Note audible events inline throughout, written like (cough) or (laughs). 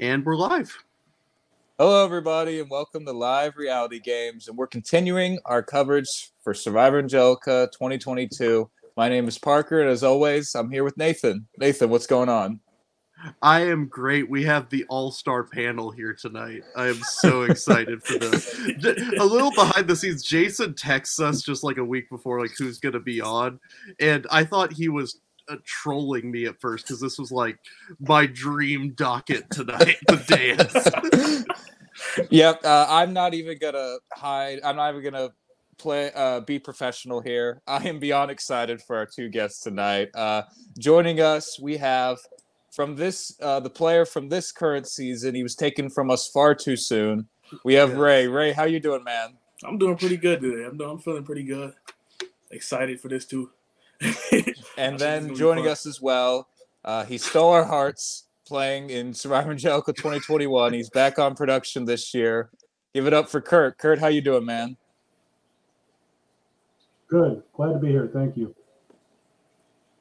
And we're live. Hello, everybody, and welcome to Live Reality Games. And we're continuing our coverage for Survivor Angelica 2022. My name is Parker, and as always, I'm here with Nathan. Nathan, what's going on? I am great. We have the all star panel here tonight. I am so (laughs) excited for this. A little behind the scenes, Jason texts us just like a week before, like who's going to be on. And I thought he was uh, trolling me at first because this was like my dream docket tonight, the dance. (laughs) yep, uh, I'm not even gonna hide. I'm not even gonna play uh, be professional here. I am beyond excited for our two guests tonight. Uh, joining us, we have from this uh, the player from this current season. He was taken from us far too soon. We have yes. Ray. Ray, how you doing, man? I'm doing pretty good today. I'm doing, I'm feeling pretty good. Excited for this too. And then joining us as well, uh, he stole our hearts playing in Survivor Angelica 2021. He's back on production this year. Give it up for Kurt. Kurt, how you doing, man? Good. Glad to be here. Thank you.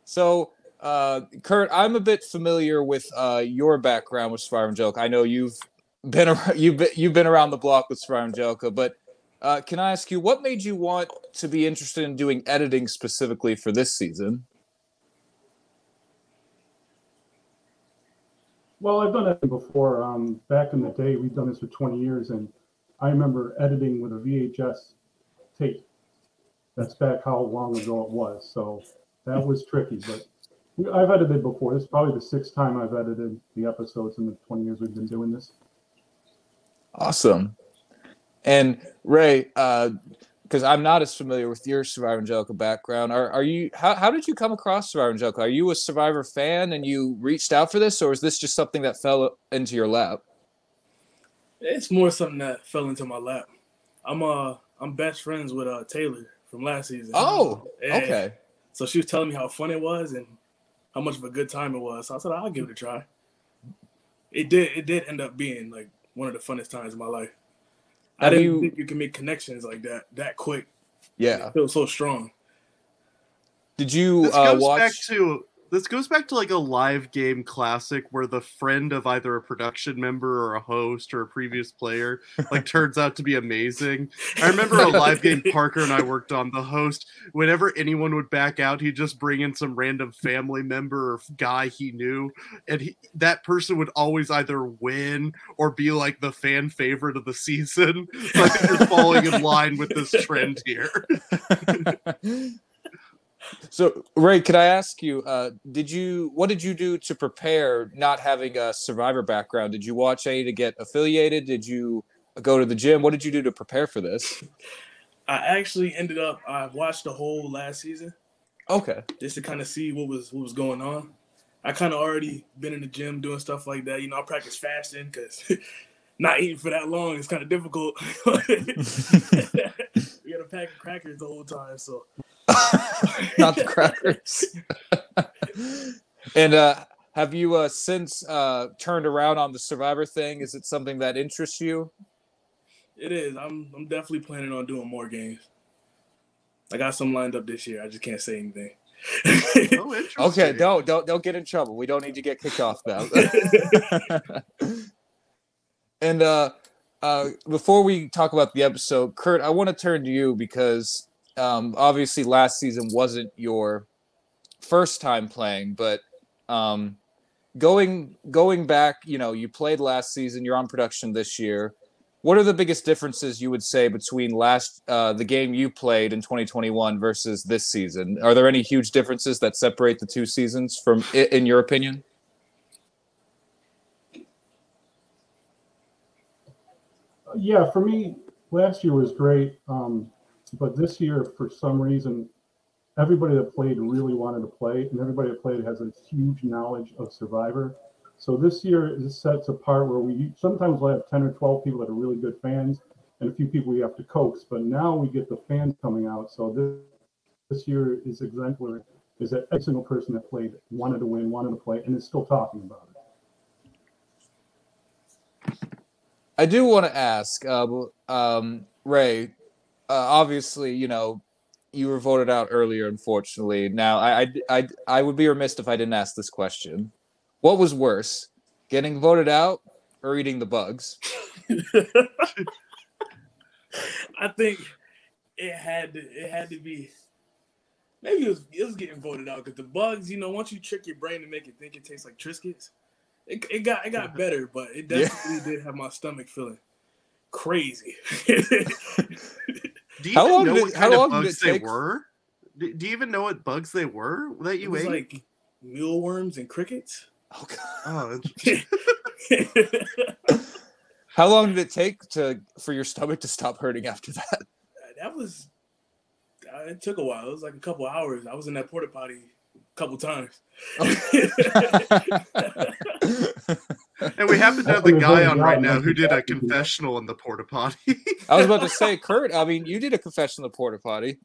So, uh, Kurt, I'm a bit familiar with uh, your background with Survivor Angelica. I know you've been around, you've been, you've been around the block with Survivor Angelica, but uh, can I ask you what made you want to be interested in doing editing specifically for this season? Well, I've done it before. Um, back in the day, we've done this for 20 years, and I remember editing with a VHS tape. That's back how long ago it was. So that was tricky, but I've edited before. This is probably the sixth time I've edited the episodes in the 20 years we've been doing this. Awesome. And Ray, because uh, I'm not as familiar with your Survivor Angelica background, are, are you? How, how did you come across Survivor Angelica? Are you a Survivor fan and you reached out for this, or is this just something that fell into your lap? It's more something that fell into my lap. I'm uh I'm best friends with uh Taylor from last season. Oh, okay. So she was telling me how fun it was and how much of a good time it was. So I said I'll give it a try. It did. It did end up being like one of the funnest times of my life. I didn't you, think you can make connections like that that quick. Yeah, it feels so strong. Did you uh, watch? Back to this goes back to like a live game classic where the friend of either a production member or a host or a previous player like turns out to be amazing. I remember a live game (laughs) Parker and I worked on. The host, whenever anyone would back out, he'd just bring in some random family member or guy he knew, and he, that person would always either win or be like the fan favorite of the season. (laughs) So I think you're falling in line with this trend here. (laughs) So, Ray, could I ask you, uh, did you what did you do to prepare not having a survivor background? Did you watch any to get affiliated? Did you go to the gym? What did you do to prepare for this? (laughs) I actually ended up I watched the whole last season. Okay. Just to kind of see what was what was going on. I kind of already been in the gym doing stuff like that. You know, I practice fasting because (laughs) not eating for that long is kind of difficult. (laughs) we got a pack of crackers the whole time, so (laughs) not the crackers. and uh, have you uh, since uh, turned around on the Survivor thing? Is it something that interests you? It is. I'm. I'm definitely planning on doing more games. I got some lined up this year. I just can't say anything. oh, okay, don't don't don't get in trouble. We don't need to get kicked off now. (laughs) and uh, uh, before we talk about the episode, Kurt, I want to turn to you because um, obviously last season wasn't your first time playing, but um, going going back, you know, you played last season. You're on production this year. What are the biggest differences you would say between last uh, the game you played in 2021 versus this season? Are there any huge differences that separate the two seasons from, in your opinion? Yeah, for me, last year was great. Um, but this year, for some reason, everybody that played really wanted to play, and everybody that played has a huge knowledge of Survivor. So this year is sets apart where we sometimes we'll have 10 or 12 people that are really good fans and a few people we have to coax, but now we get the fans coming out. So this, this year is exemplary, is that every single person that played wanted to win, wanted to play, and is still talking about it. I do want to ask, uh, um, Ray, uh, obviously, you know, you were voted out earlier, unfortunately. Now, I, I, I, I would be remiss if I didn't ask this question. What was worse, getting voted out or eating the bugs? (laughs) I think it had to it had to be maybe it was it was getting voted out because the bugs, you know, once you trick your brain to make it think it tastes like Triscuits, it, it got it got better, but it Yeah. definitely did have my stomach feeling crazy. (laughs) Do you How even long know did what kind how of long did bugs it they take- were? Do, do you even know what bugs they were that it you was ate? like mealworms and crickets. Oh, God. (laughs) oh. (laughs) How long did it take to for your stomach to stop hurting after that? that was uh, it took a while. It was like a couple hours. I was in that porta potty a couple times. (laughs) and we happen to have the guy on right now who did a confessional in the porta potty. (laughs) I was about to (laughs) say, Kurt. I mean, you did a confession in the porta potty.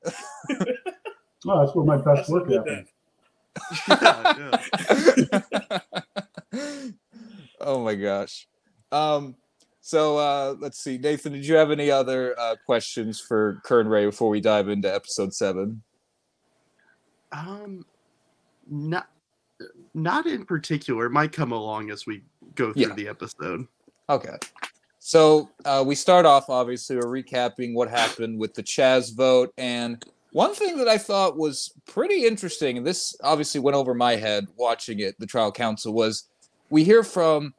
Oh, that's where my best work should've happens. yeah, yeah. oh my gosh. Um, so uh, let's see, Nathan. Did you have any other uh, questions for Kurt and Ray before we dive into episode seven? Um, not not in particular. Might come along as we go through Yeah. the episode. Okay. So uh, we start off, obviously, we're recapping what happened with the Chaz vote. And one thing that I thought was pretty interesting, and this obviously went over my head watching it, the tribal council, was we hear from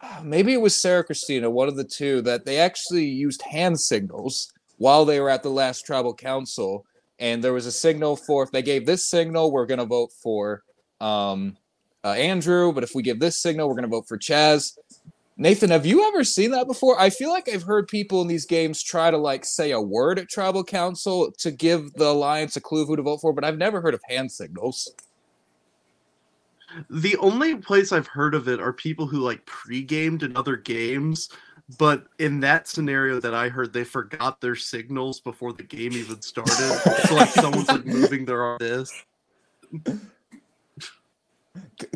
uh, maybe it was Sarah Christina, one of the two, that they actually used hand signals while they were at the last tribal council. And there was a signal for if they gave this signal, we're going to vote for um, uh, Andrew. But if we give this signal, we're going to vote for Chaz. Nathan, have you ever seen that before? I feel like I've heard people in these games try to like say a word at tribal council to give the alliance a clue of who to vote for, but I've never heard of hand signals. The only place I've heard of it are people who like pre-gamed in other games, but in that scenario that I heard, they forgot their signals before the game even started. so like someone's like moving their arm this.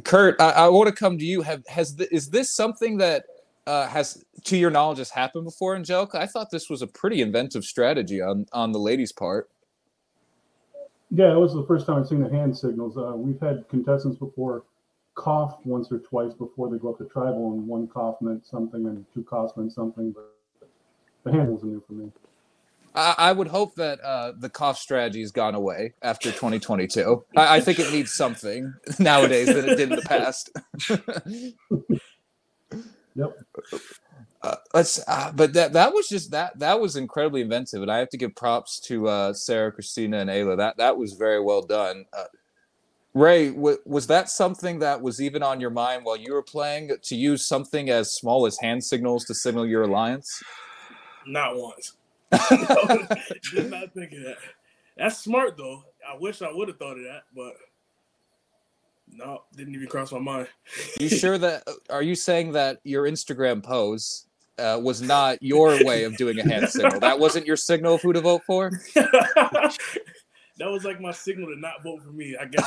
Kurt, I, I want to come to you. Have has th- is this something that uh, has, to your knowledge, has happened before, Angelica? I thought this was a pretty inventive strategy on on the ladies' part. Yeah, it was the first time I've seen the hand signals. Uh, we've had contestants before cough once or twice before they go up to tribal, and one cough meant something and two coughs meant something, but the hand wasn't new for me. I, I would hope that uh, the cough strategy has gone away after 2022. I, I think it needs something (laughs) nowadays that it did in the past. (laughs) Yep. Uh, let's, uh, but that that was just that that was incredibly inventive, and I have to give props to uh, Sarah, Christina, and Ayla. That that was very well done. Uh, Ray, w- was that something that was even on your mind while you were playing to use something as small as hand signals to signal your alliance? Not once. (laughs) (laughs) Did not think of that. That's smart though. I wish I would have thought of that, but no, didn't even cross my mind. You sure that? Are you saying that your Instagram pose uh, was not your way of doing a hand (laughs) signal? That wasn't your signal of who to vote for? That was like my signal to not vote for me. I guess.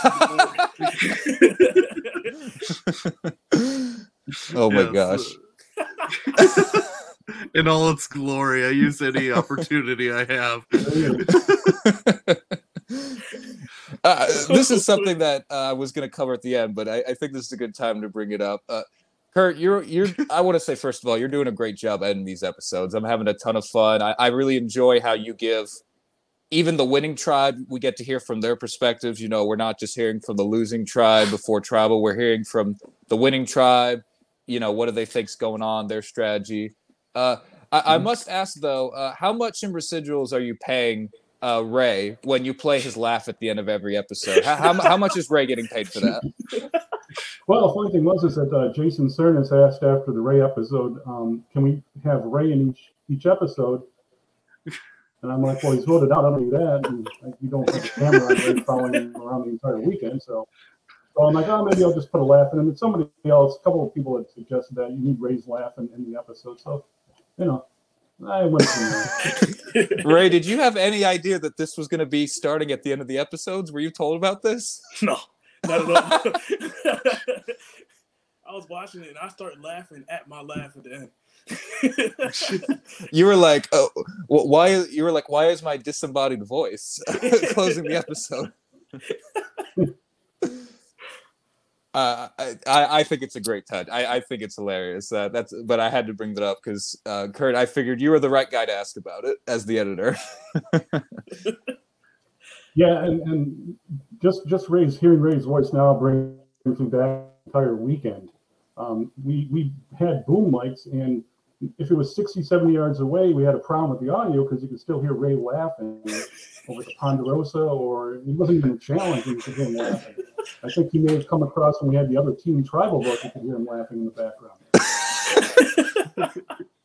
Oh my Yes. gosh. (laughs) In all its glory, I use any opportunity I have. (laughs) (laughs) Uh, this is something that uh, I was going to cover at the end, but I, I think this is a good time to bring it up. Uh, Kurt, you're you're. I want to say first of all, you're doing a great job editing these episodes. I'm having a ton of fun. I, I really enjoy how you give even the winning tribe. We get to hear from their perspectives. You know, we're not just hearing from the losing tribe before tribal. We're hearing from the winning tribe. You know, what do they think's going on? Their strategy. Uh, I, I must ask though, uh, how much in residuals are you paying uh, Ray when you play his laugh at the end of every episode? How, how, how much is Ray getting paid for that? (laughs) Well, the funny thing was is that uh, Jason Cernas asked after the Ray episode, um, can we have Ray in each each episode? And I'm like, well, he's voted out. I don't do that. And like, we don't have a camera on Ray following him around the entire weekend. So, so I'm like, oh, maybe I'll just put a laugh in. And then somebody else, a couple of people had suggested that you need Ray's laugh in, in the episode. So, you know, I went from there. (laughs) Ray, did you have any idea that this was going to be starting at the end of the episodes? Were you told about this? (laughs) no, not at all. (laughs) I was watching it and I started laughing at my laugh at the end. (laughs) You were like, "Oh, why?" You were like, "Why is my disembodied voice (laughs) closing the episode?" (laughs) Uh, I, I think it's a great touch. I, I think it's hilarious. Uh, that's but I had to bring that up because uh, Kurt, I figured you were the right guy to ask about it as the editor. yeah, and, and just just Ray's hearing Ray's voice now brings me back entire weekend. Um, we we had boom mics, and if it was 60, 70 yards away, we had a problem with the audio because you could still hear Ray laughing over the Ponderosa, or he wasn't even challenging could hear him laughing. I think he may have come across when we had the other team tribal book. You could hear him laughing in the background. (laughs)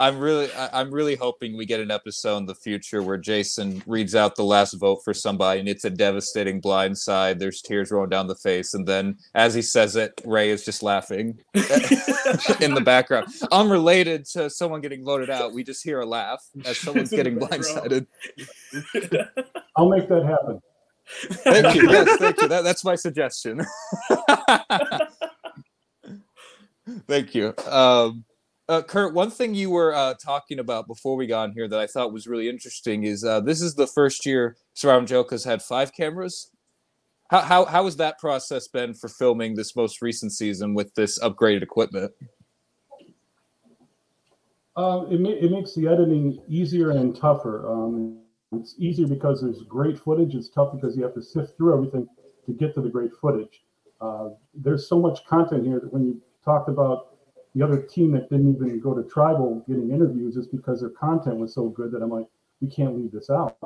I'm really, I'm really hoping we get an episode in the future where Jason reads out the last vote for somebody, and it's a devastating blind side. There's tears rolling down the face, and then as he says it, Ray is just laughing (laughs) in the background, unrelated to someone getting voted out. We just hear a laugh as (laughs) someone's getting blindsided. (laughs) I'll make that happen. Thank you. Yes, thank you. That, that's my suggestion. thank you. Um, uh, Kurt, one thing you were uh, talking about before we got on here that I thought was really interesting is uh, this is the first year Surround Joke has had five cameras. How, how, how has that process been for filming this most recent season with this upgraded equipment? Uh, it, ma- it makes the editing easier and tougher. Um, it's easier because there's great footage. It's tough because you have to sift through everything to get to the great footage. Uh, there's so much content here that when you talked about the other team that didn't even go to tribal getting interviews is because their content was so good that I'm like, we can't leave this out.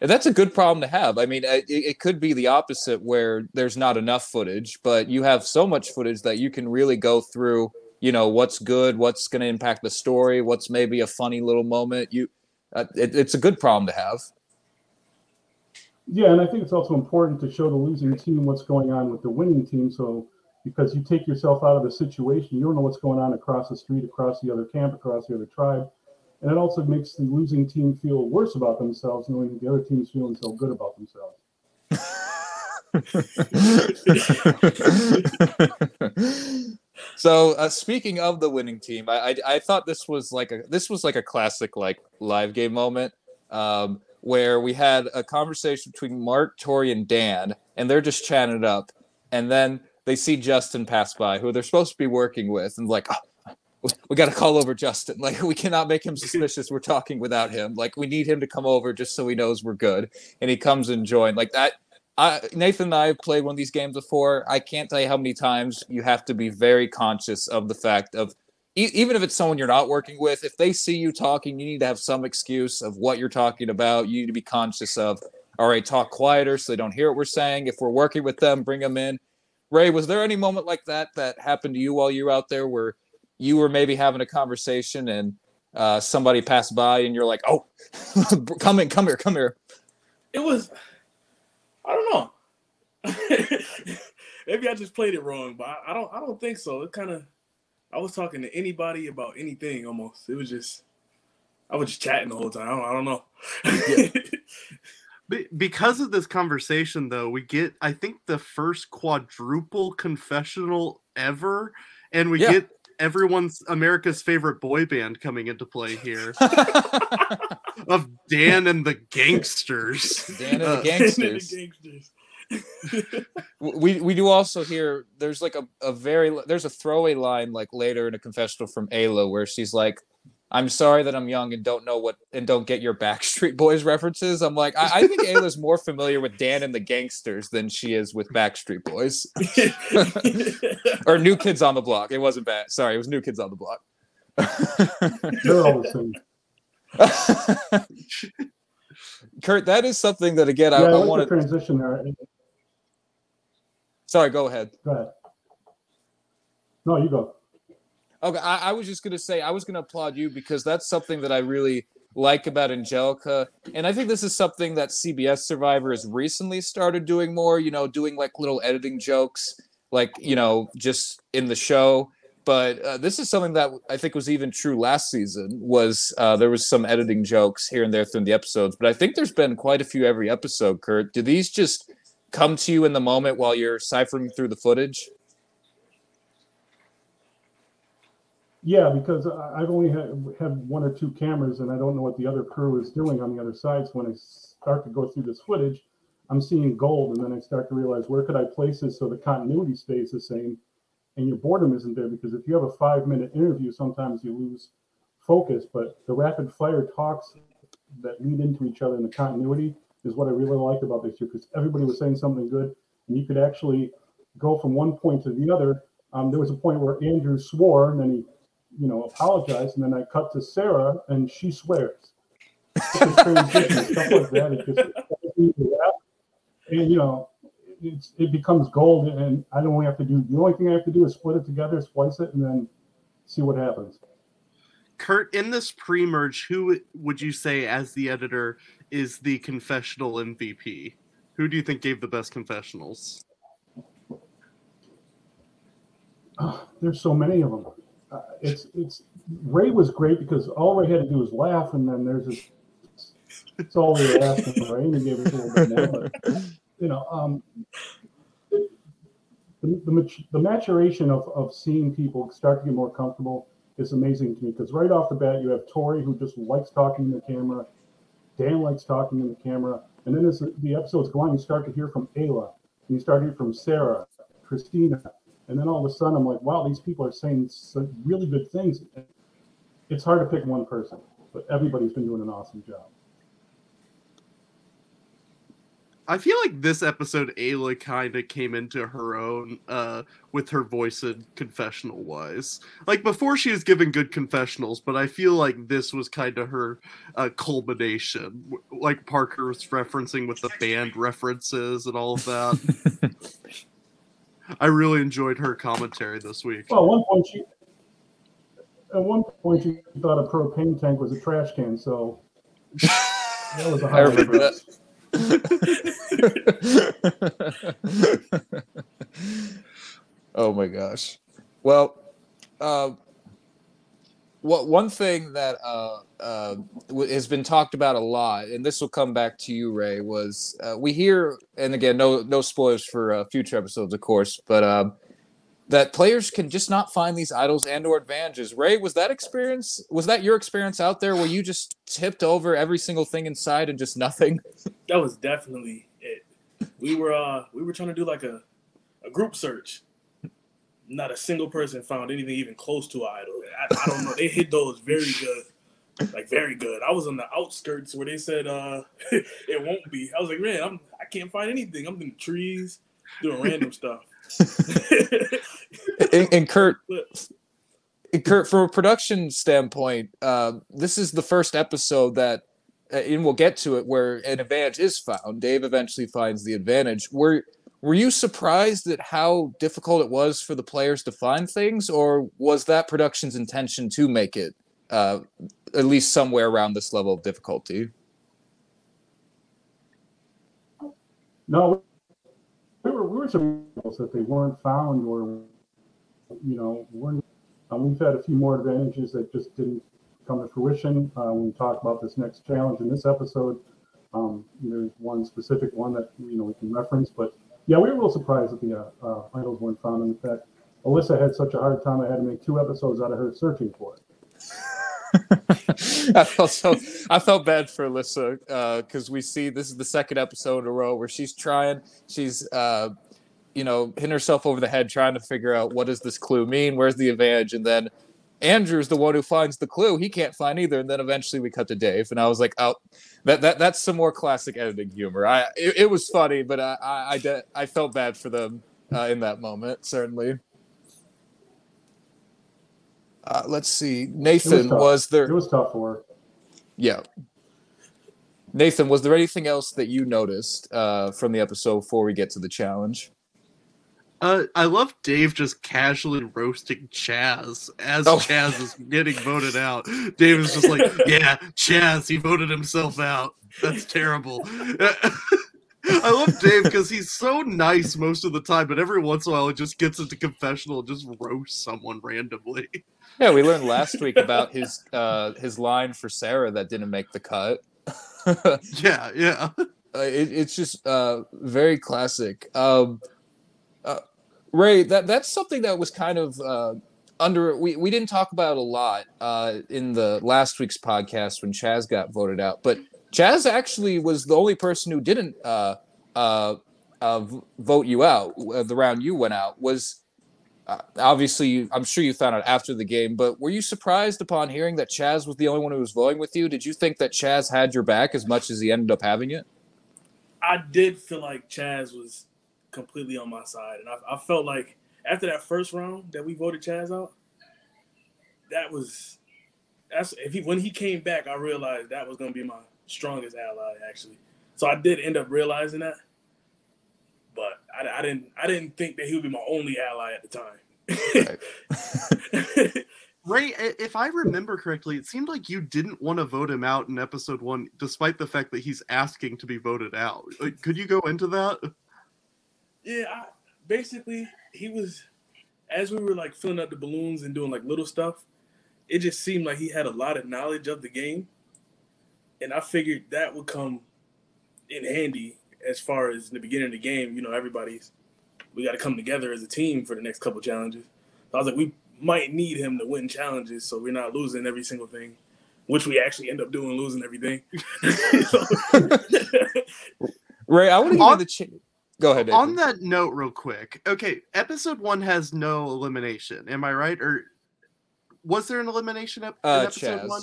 And that's a good problem to have. I mean, it, it, could be the opposite where there's not enough footage, but you have so much footage that you can really go through, you know, what's good, what's going to impact the story, what's maybe a funny little moment. You, uh, it, it's a good problem to have. Yeah, and I think it's also important to show the losing team what's going on with the winning team. So because you take yourself out of the situation. You don't know what's going on across the street, across the other camp, across the other tribe. And it also makes the losing team feel worse about themselves, knowing that the other team's feeling so good about themselves. (laughs) so uh, speaking of the winning team, I, I, I thought this was like a this was like a classic like live game moment um, where we had a conversation between Mark, Tori, and Dan, and they're just chatting it up, and then they see Justin pass by, who they're supposed to be working with, and like, oh, we got to call over Justin. Like, we cannot make him (laughs) suspicious. We're talking without him. Like, we need him to come over just so he knows we're good. And he comes and joins. Like that. I, Nathan and I have played one of these games before. I can't tell you how many times you have to be very conscious of the fact of even if it's someone you're not working with, if they see you talking, you need to have some excuse of what you're talking about. You need to be conscious of, all right, talk quieter so they don't hear what we're saying. If we're working with them, bring them in. Ray, was there any moment like that that happened to you while you were out there where you were maybe having a conversation and uh, somebody passed by and you're like, "Oh, (laughs) come in, come here, come here." It was, I don't know. (laughs) maybe I just played it wrong, but I, I don't, I don't think so. It kind of, I was talking to anybody about anything almost. It was just, I was just chatting the whole time. I don't, I don't know. Yeah. (laughs) because of this conversation though we get i think the first quadruple confessional ever and we yeah. get everyone's america's favorite boy band coming into play here. (laughs) Of dan and the gangsters. Dan and the gangsters, uh, we we do also hear there's like a, a very there's a throwaway line like later in a confessional from Ayla where she's like I'm sorry that I'm young and don't know what and don't get your Backstreet Boys references. I'm like, I, I think Ayla's (laughs) more familiar with Dan and the Gangsters than she is with Backstreet Boys. (laughs) or New Kids on the Block. It wasn't bad. Sorry, it was New Kids on the Block. They're all the same. (laughs) Kurt, that is something that again yeah, I, I, I like want to transition there. Sorry, go ahead. Go ahead. No, you go. Okay, I, I was just gonna say I was gonna applaud you because that's something that I really like about Angelica, and I think this is something that CBS Survivor has recently started doing more. You know, doing like little editing jokes, like you know, just in the show. But uh, this is something that I think was even true last season. Was uh, there was some editing jokes here and there through the episodes, but I think there's been quite a few every episode. Kurt, do these just come to you in the moment while you're ciphering through the footage? Yeah, because I've only had, one or two cameras, and I don't know what the other crew is doing on the other side. So when I start to go through this footage, I'm seeing gold, and then I start to realize where could I place this so the continuity stays the same, and your boredom isn't there because if you have a five minute interview, sometimes you lose focus. But the rapid fire talks that lead into each other in the continuity is what I really like about this year because everybody was saying something good, and you could actually go from one point to the other. Um, there was a point where Andrew swore, and then he, you know, apologize. and then I cut to Sarah, and she swears. stuff like that. It just, (laughs) and you know, it's, it becomes gold, and I don't only have to do the only thing I have to do is split it together, splice it, and then see what happens. Kurt, in this pre-merge, who would you say, as the editor, is the confessional MVP? Who do you think gave the best confessionals? Oh, there's so many of them. Uh, it's it's Ray was great because all Ray had to do was laugh, and then there's this. It's all we were asking Ray, and he gave us a little bit more. But, (laughs) you know, um, the, the, the maturation of, of seeing people start to get more comfortable is amazing to me because right off the bat you have Tori who just likes talking to the camera, Dan likes talking to the camera, and then as the episodes go on, you start to hear from Ayla, and you start to hear from Sarah, Christina, and then all of a sudden, I'm like, wow, these people are saying some really good things. It's hard to pick one person, but everybody's been doing an awesome job. I feel like this episode, Ayla kind of came into her own uh, with her voice and confessional wise. Like before, she was giving good confessionals, but I feel like this was kind of her uh, culmination. Like Parker was referencing with the band references and all of that. (laughs) I really enjoyed her commentary this week. Well, at one point she, at one point she thought a propane tank was a trash can, so that was a (laughs) high that. (laughs) (laughs) oh my gosh. Well, uh, what one thing that uh, uh, has been talked about a lot, and this will come back to you, Ray, was uh, we hear, and again, no no spoilers for uh, future episodes, of course, but um, that players can just not find these idols and or advantages. Ray, was that experience? Was that your experience out there where you just tipped over every single thing inside and just nothing? (laughs) That was definitely it. We were uh we were trying to do like a a group search not a single person found anything even close to idol. I, I don't know. They hit those very good, like very good. I was on the outskirts where they said uh (laughs) it won't be. I was like, man, I'm I can't find anything. I'm in the trees doing random stuff. (laughs) and, and, Kurt. (laughs) And Kurt, from a production standpoint, uh, this is the first episode that, uh, and we'll get to it, where an advantage is found. Dave eventually finds the advantage. Where were you surprised at how difficult it was for the players to find things, or was that production's intention to make it uh, at least somewhere around this level of difficulty? No, we were, we were surprised that they weren't found, or you know, weren't. Um, we've had a few more advantages that just didn't come to fruition. Uh, when we talk about this next challenge in this episode, um, there's one specific one that you know we can reference, but yeah, we were real surprised that the uh, uh, idols weren't found. In fact, Alyssa had such a hard time, I had to make two episodes out of her searching for it. (laughs) I felt so. I felt bad for Alyssa because uh, we see this is the second episode in a row where she's trying. She's, uh, you know, hitting herself over the head trying to figure out what does this clue mean? Where's the advantage? And then Andrew's the one who finds the clue. He can't find either. And then eventually we cut to Dave, and I was like, "Oh, that that that's some more classic editing humor." I it, it was funny, but I I I, de- I felt bad for them uh, in that moment. Certainly. Uh, let's see. Nathan, was, was, there? It was tough for Yeah. Nathan, was there anything else that you noticed uh, from the episode before we get to the challenge? Uh, I love Dave just casually roasting Chaz as oh. Chaz is getting voted out. Dave is just like, (laughs) "Yeah, Chaz, he voted himself out. That's terrible." (laughs) I love Dave because he's so nice most of the time, but every once in a while he just gets into confessional and just roasts someone randomly. Yeah, we learned last week about his uh, his line for Sarah that didn't make the cut. (laughs) yeah, yeah. Uh, it, it's just uh, very classic. Um, Ray, that that's something that was kind of uh, under. We, we didn't talk about a lot uh, in the last week's podcast when Chaz got voted out, but Chaz actually was the only person who didn't uh, uh, uh, vote you out, uh, the round you went out, was obviously, I'm sure you found out after the game, but were you surprised upon hearing that Chaz was the only one who was voting with you? Did you think that Chaz had your back as much as he ended up having it? I did feel like Chaz was completely on my side, and I, I felt like after that first round that we voted Chaz out, that was that's if he when he came back, I realized that was going to be my strongest ally actually. So I did end up realizing that, but I, I didn't I didn't think that he would be my only ally at the time. (laughs) Ray, if I remember correctly, it seemed like you didn't want to vote him out in episode one, despite the fact that he's asking to be voted out. Like, could you go into that? Yeah, I, basically, he was as we were like filling up the balloons and doing like little stuff. It just seemed like he had a lot of knowledge of the game, and I figured that would come in handy as far as in the beginning of the game. You know, everybody's we got to come together as a team for the next couple challenges. So I was like, we might need him to win challenges, so we're not losing every single thing, which we actually end up doing, losing everything. (laughs) Ray, I want to give you the chance. Go ahead. Nathan. On that note, real quick. Okay, episode one has no elimination. Am I right? Or was there an elimination ep- uh, in episode Chaz. one?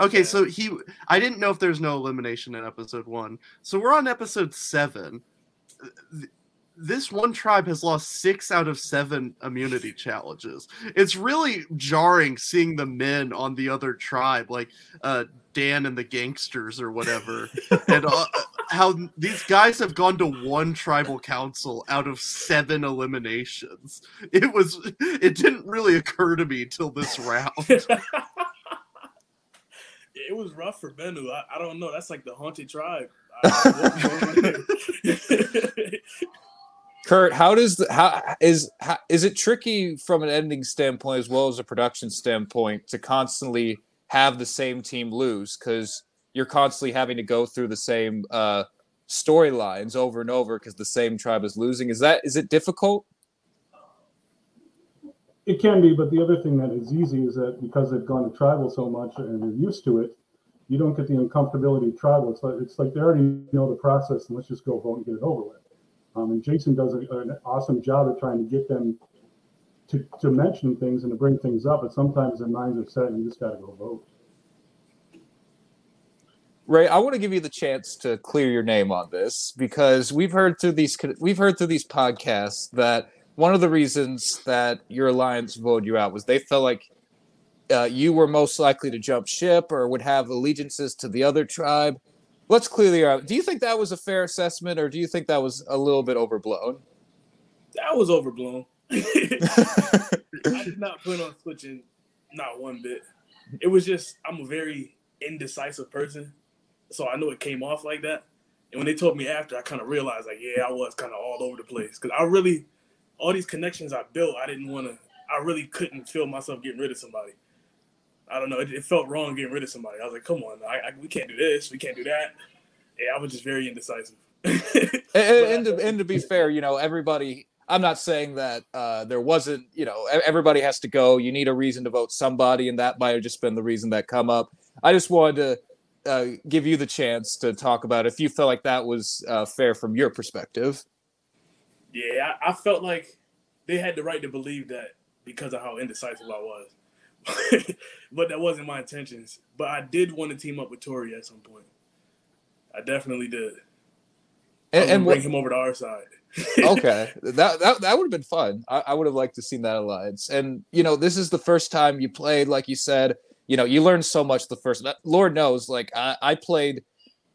Okay, so he I didn't know if there's no elimination in episode one. So we're on episode seven. This one tribe has lost six out of seven immunity challenges. It's really jarring seeing the men on the other tribe, like uh, Dan and the gangsters or whatever, (laughs) and uh, how these guys have gone to one tribal council out of seven eliminations. It was it didn't really occur to me till this round. (laughs) it was rough for Bennu. I, I don't know. That's like the haunted tribe. I- (laughs) Kurt, how does the, how is how, is it tricky from an ending standpoint as well as a production standpoint to constantly have the same team lose because you're constantly having to go through the same uh, storylines over and over because the same tribe is losing. Is that is it difficult? It can be, but the other thing that is easy is that because they've gone to tribal so much and they're used to it, you don't get the uncomfortability of tribal. It's like it's like they already know the process, and let's just go vote and get it over with. Um, and Jason does a, an awesome job of trying to get them to, to mention things and to bring things up, but sometimes their minds are set and you just got to go vote. Ray, I want to give you the chance to clear your name on this because we've heard through these we've heard through these podcasts that one of the reasons that your alliance voted you out was they felt like uh, you were most likely to jump ship or would have allegiances to the other tribe. Let's clearly out. Do you think that was a fair assessment, or do you think that was a little bit overblown? that was overblown. (laughs) I did not plan on switching, not one bit. It was just I'm a very indecisive person, so I know it came off like that. And when they told me after, I kind of realized like, yeah, I was kind of all over the place because I really, all these connections I built, I didn't want to. I really couldn't feel myself getting rid of somebody. I don't know. It, it felt wrong getting rid of somebody. I was like, come on, I, I, we can't do this. We can't do that. Yeah, I was just very indecisive. (laughs) and, and, to, and to be fair, you know, everybody. I'm not saying that uh, there wasn't. You know, everybody has to go. You need a reason to vote somebody, and that might have just been the reason that come up. I just wanted to uh, give you the chance to talk about if you felt like that was uh, fair from your perspective. Yeah, I, I felt like they had the right to believe that because of how indecisive I was. (laughs) but that wasn't my intentions. But I did want to team up with Tori at some point. I definitely did. And, and bring what, him over to our side. (laughs) okay, that that that would have been fun. I, I would have liked to seen that alliance. And you know, this is the first time you played, like you said. You know, you learn so much the first. Lord knows, like I, I played.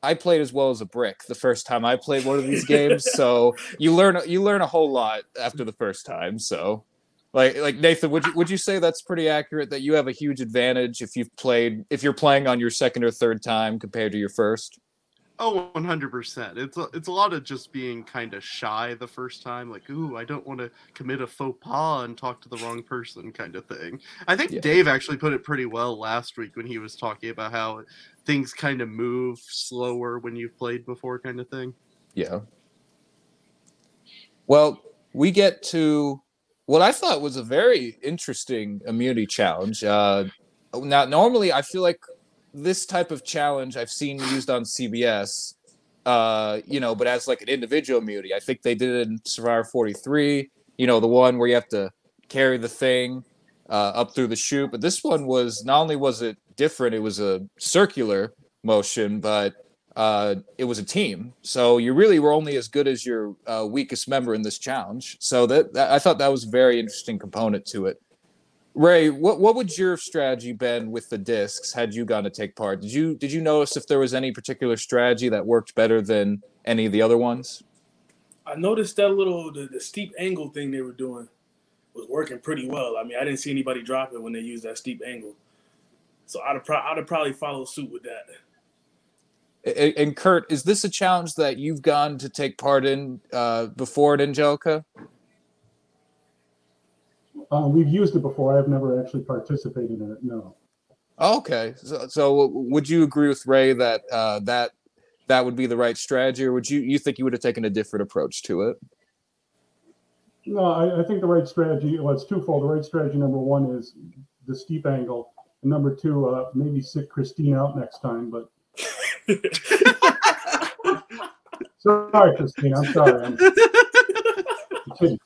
I played as well as a brick the first time I played one of these (laughs) games, so you learn you learn a whole lot after the first time. So, like like Nathan, would you would you say that's pretty accurate that you have a huge advantage if you've played if you're playing on your second or third time compared to your first? Oh, 100%. It's a, it's a lot of just being kind of shy the first time, like, ooh, I don't want to commit a faux pas and talk to the wrong person kind of thing. I think Yeah. Dave actually put it pretty well last week when he was talking about how things kind of move slower when you've played before, kind of thing. Yeah. Well, we get to what I thought was a very interesting immunity challenge. Uh, now, normally, I feel like this type of challenge I've seen used on CBS. uh, you know, but as like an individual immunity. I think they did it in Survivor 43, you know, the one where you have to carry the thing uh, up through the chute. But this one was not only was it different, it was a circular motion, but uh, it was a team. So you really were only as good as your uh, weakest member in this challenge. So that, that I thought that was a very interesting component to it. Ray, what what would your strategy been with the discs had you gone to take part? Did you did you notice if there was any particular strategy that worked better than any of the other ones? I noticed that little the, the steep angle thing they were doing was working pretty well. I mean, I didn't see anybody drop it when they used that steep angle, so I'd have, pro- I'd have probably followed suit with that. And, and Kurt, is this a challenge that you've gone to take part in uh, before at Angelica? Uh, we've used it before. I've never actually participated in it. No. Okay, so, so would you agree with Ray that uh, that that would be the right strategy, or would you you think you would have taken a different approach to it? No, I, I think the right strategy. Well, it's twofold. The right strategy number one is the steep angle, and number two, uh, maybe sit Christine out next time. But (laughs) sorry, Christine. I'm sorry. I'm, (laughs) I'm.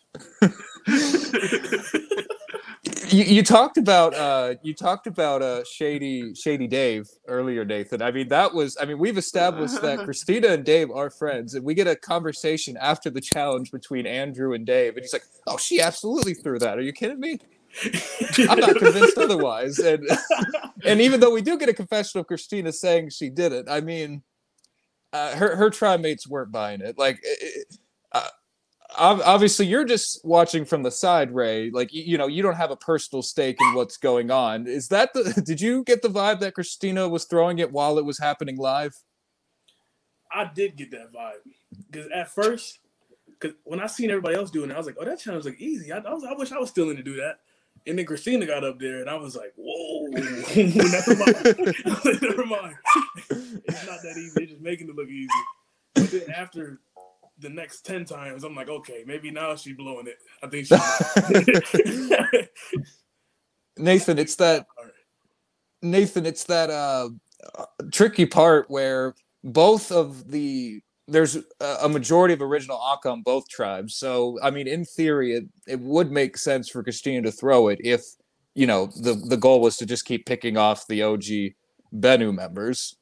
You, you talked about uh you talked about uh shady shady dave earlier nathan. I mean that was i mean we've established that (laughs) christina and dave are friends and we get a conversation after the challenge between andrew and dave and he's like oh she absolutely threw that. Are you kidding me? (laughs) I'm not convinced otherwise and (laughs) and even though we do get a confession of christina saying she did it i mean uh, her her trimates weren't buying it. Like it, uh, obviously you're just watching from the side ray like you know you don't have a personal stake in what's going on is that the (laughs) did you get the vibe that christina was throwing it while it was happening live I did get that vibe because at first, because when I seen everybody else doing it, I was like, "Oh, that challenge like easy." I, I was, I wish I was still in to do that. And then Christina got up there, and I was like, "Whoa, (laughs) never mind, (laughs) never mind. it's not that easy. They're just making it look easy." But then after the next 10 times, I'm like, okay, maybe now she's blowing it. I think she. (laughs) nathan it's that (laughs) nathan it's that uh tricky part where both of the there's a majority of original Akka on both tribes so i mean in theory it, it would make sense for christina to throw it if you know the the goal was to just keep picking off the og Benu members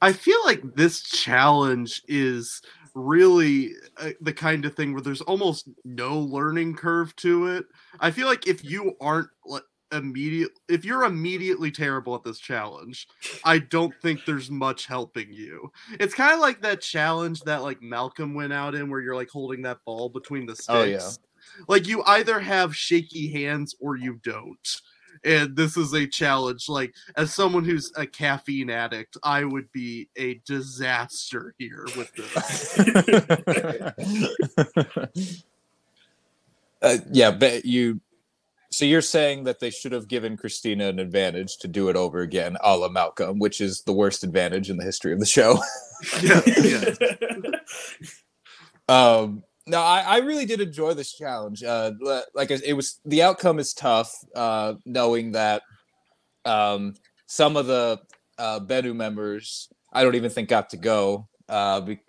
I feel like this challenge is really uh, the kind of thing where there's almost no learning curve to it. I feel like if you aren't like immediate if you're immediately terrible at this challenge, I don't think there's much helping you. It's kind of like that challenge that like Malcolm went out in where you're like holding that ball between the sticks. Oh, yeah. Like you either have shaky hands or you don't and this is a challenge. Like as someone who's a caffeine addict i would be a disaster here with this. (laughs) Uh, yeah but you so you're saying that they should have given christina an advantage to do it over again a la malcolm which is the worst advantage in the history of the show. (laughs) Yeah, yeah. (laughs) um no I, I really did enjoy this challenge uh like it was the outcome is tough uh knowing that um some of the uh bennu members i don't even think got to go uh be-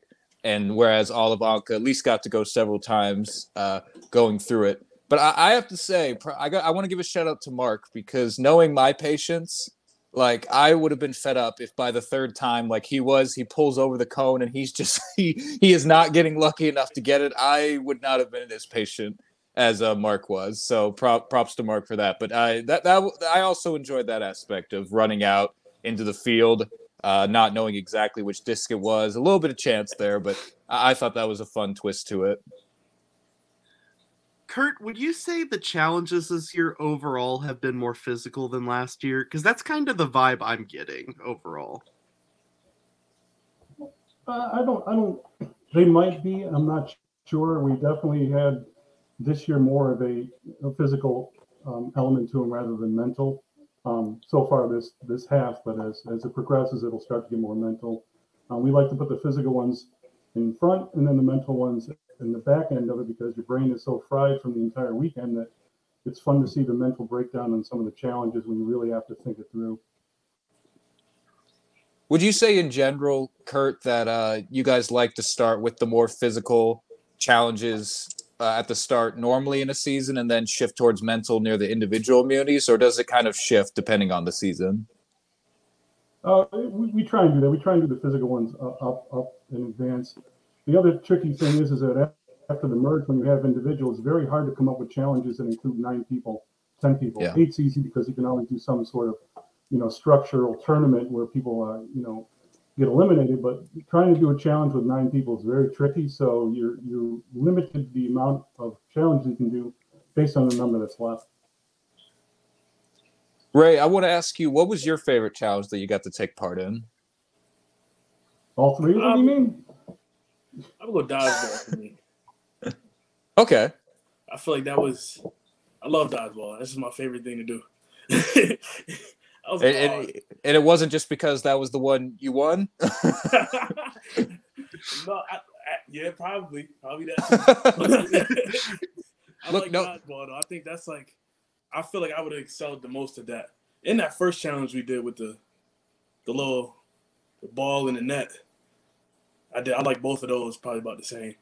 and whereas all of Anka at least got to go several times uh going through it. But i, I have to say i got i want to give a shout out to mark because knowing my patience like I would have been fed up if by the third time, like he was, he pulls over the cone and he's (laughs) just he he is not getting lucky enough to get it. I would not have been as patient as uh, Mark was. So prop, props to Mark for that. But I that that I also enjoyed that aspect of running out into the field, uh, not knowing exactly which disc it was. A little bit of chance there, but I, I thought that was a fun twist to it. Kurt would you say the challenges this year overall have been more physical than last year because that's kind of the vibe i'm getting overall Uh, I don't, I don't, they might be, I'm not sure. We definitely had this year more of a, a physical um, element to them rather than mental. Um, so far this, this half, but as, as it progresses, it'll start to get more mental. Uh, we like to put the physical ones in front and then the mental ones in the back end of it because your brain is so fried from the entire weekend that it's fun to see the mental breakdown and some of the challenges when you really have to think it through. Would you say in general, Kurt, that uh, you guys like to start with the more physical challenges uh, at the start normally in a season and then shift towards mental near the individual immunities, or does it kind of shift depending on the season? Uh, we, we try and do that. We try and do the physical ones up, up, up in advance. The other tricky thing is, is that after the merge, when you have individuals, it's very hard to come up with challenges that include nine people, ten people. Yeah. Eight's easy because you can always do some sort of, you know, structural tournament where people, uh, you know, get eliminated. But trying to do a challenge with nine people is very tricky. So you're you're limited the amount of challenges you can do based on the number that's left. Ray, I want to ask you, what was your favorite challenge that you got to take part in? All three of them, you Um, mean? I'm gonna go dodgeball for me. (laughs) Okay. I feel like that was. I love dodgeball. This is my favorite thing to do. (laughs) And, and, and it wasn't just because that was the one you won. (laughs) no, I, I, yeah, probably, probably that. I Look, like no- dodgeball though. I think that's like, I feel like I would have excelled the most at that. In that first challenge we did with the, the little, the ball in the net. I did. I like both of those. Probably about the same.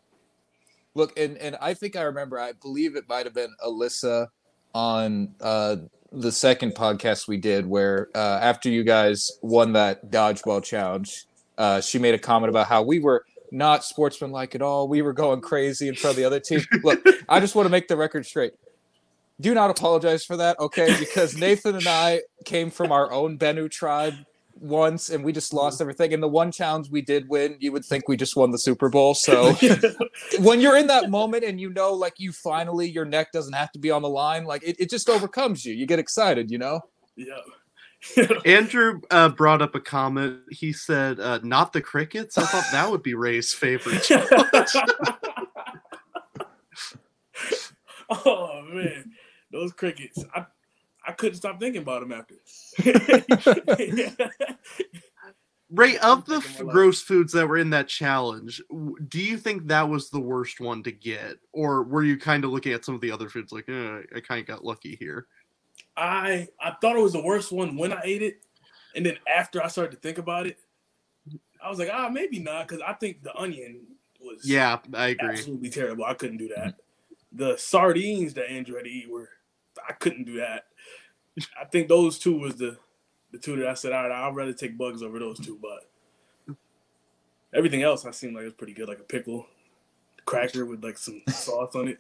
Look, and and I think I remember. I believe it might have been Alyssa on uh, the second podcast we did, where uh, after you guys won that dodgeball challenge, uh, she made a comment about how we were not sportsmanlike at all. We were going crazy in front of the other team. (laughs) Look, I just want to make the record straight. Do not apologize for that, okay? Because Nathan and I came from our own Bennu tribe once, and we just lost everything. And the one challenge we did win, you would think we just won the Super Bowl. (laughs) So when you're in that moment and you know like you finally your neck doesn't have to be on the line like it, it just overcomes you you get excited you know yeah. (laughs) Andrew uh, brought up a comment. He said, uh, "Not the crickets." I thought that would be Ray's favorite. (laughs) oh man, those crickets! I I couldn't stop thinking about them after. (laughs) Ray, of the f- gross foods that were in that challenge, do you think that was the worst one to get, or were you kind of looking at some of the other foods like, eh, I kind of got lucky here? I I thought it was the worst one when I ate it, and then after I started to think about it, I was like, ah, maybe not, because I think the onion was Yeah, I agree. absolutely terrible. I couldn't do that. The sardines that Andrew had to eat were, I couldn't do that. I think those two was the the two that I said, all right, I'd rather take bugs over those two, but everything else I seemed like it was pretty good, like a pickle, cracker with like some (laughs) sauce on it.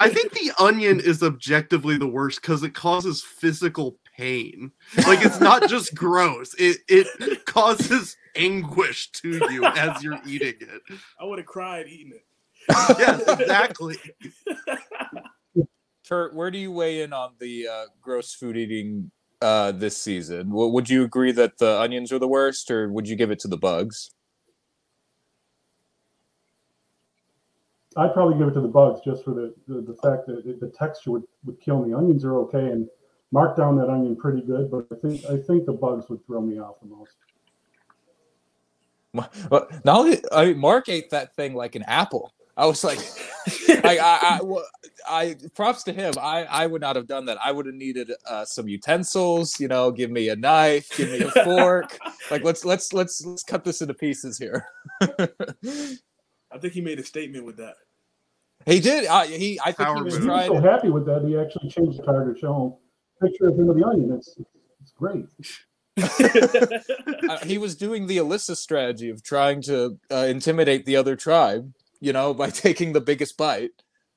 I think the onion is objectively the worst because it causes physical pain. Like it's not just (laughs) gross; it it causes anguish to you as you're eating it. I would have cried eating it. Yes, exactly. (laughs) Kurt, where do you weigh in on the uh, gross food eating uh, this season W- would you agree that the onions are the worst or would you give it to the bugs I'd probably give it to the bugs just for the, the, the fact that it, the texture would, would kill me. Onions are okay and mark down that onion pretty good, but I think I think the bugs would throw me off the most. Well, not only I mean, Mark ate that thing like an apple. I was like, (laughs) I, I, I, I, props to him. I, I would not have done that. I would have needed uh, some utensils. You know, give me a knife, give me a (laughs) fork. like let's let's let's let's cut this into pieces here. I think he made a statement with that. he did. Uh, he, I think he Power was move. He was trying. so happy with that he actually changed the card to show picture of him with the onion. It's it's great. (laughs) uh, he was doing the Alyssa strategy of trying to uh, intimidate the other tribe, you know, by (laughs) taking the biggest bite.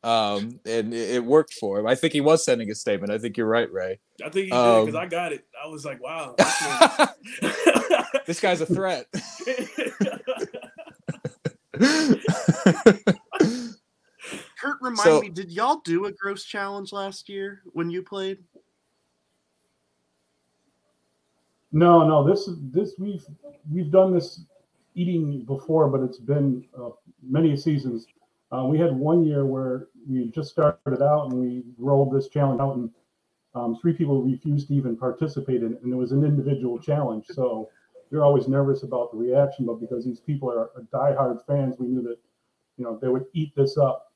Um, and it, it worked for him. I think he was sending a statement. I think you're right, Ray. I think he did Um, because I got it. I was like, wow. (laughs) this (laughs) this guy's a threat. Kurt, remind So- me, did y'all do a gross challenge last year when you played? No, no, this is this we've we've done this eating before, but it's been uh, many seasons. Uh, we had one year where we just started out and we rolled this challenge out, and um, three people refused to even participate in it, and it was an individual challenge. So you're always nervous about the reaction, but because these people are, are diehard fans, we knew that you know they would eat this up,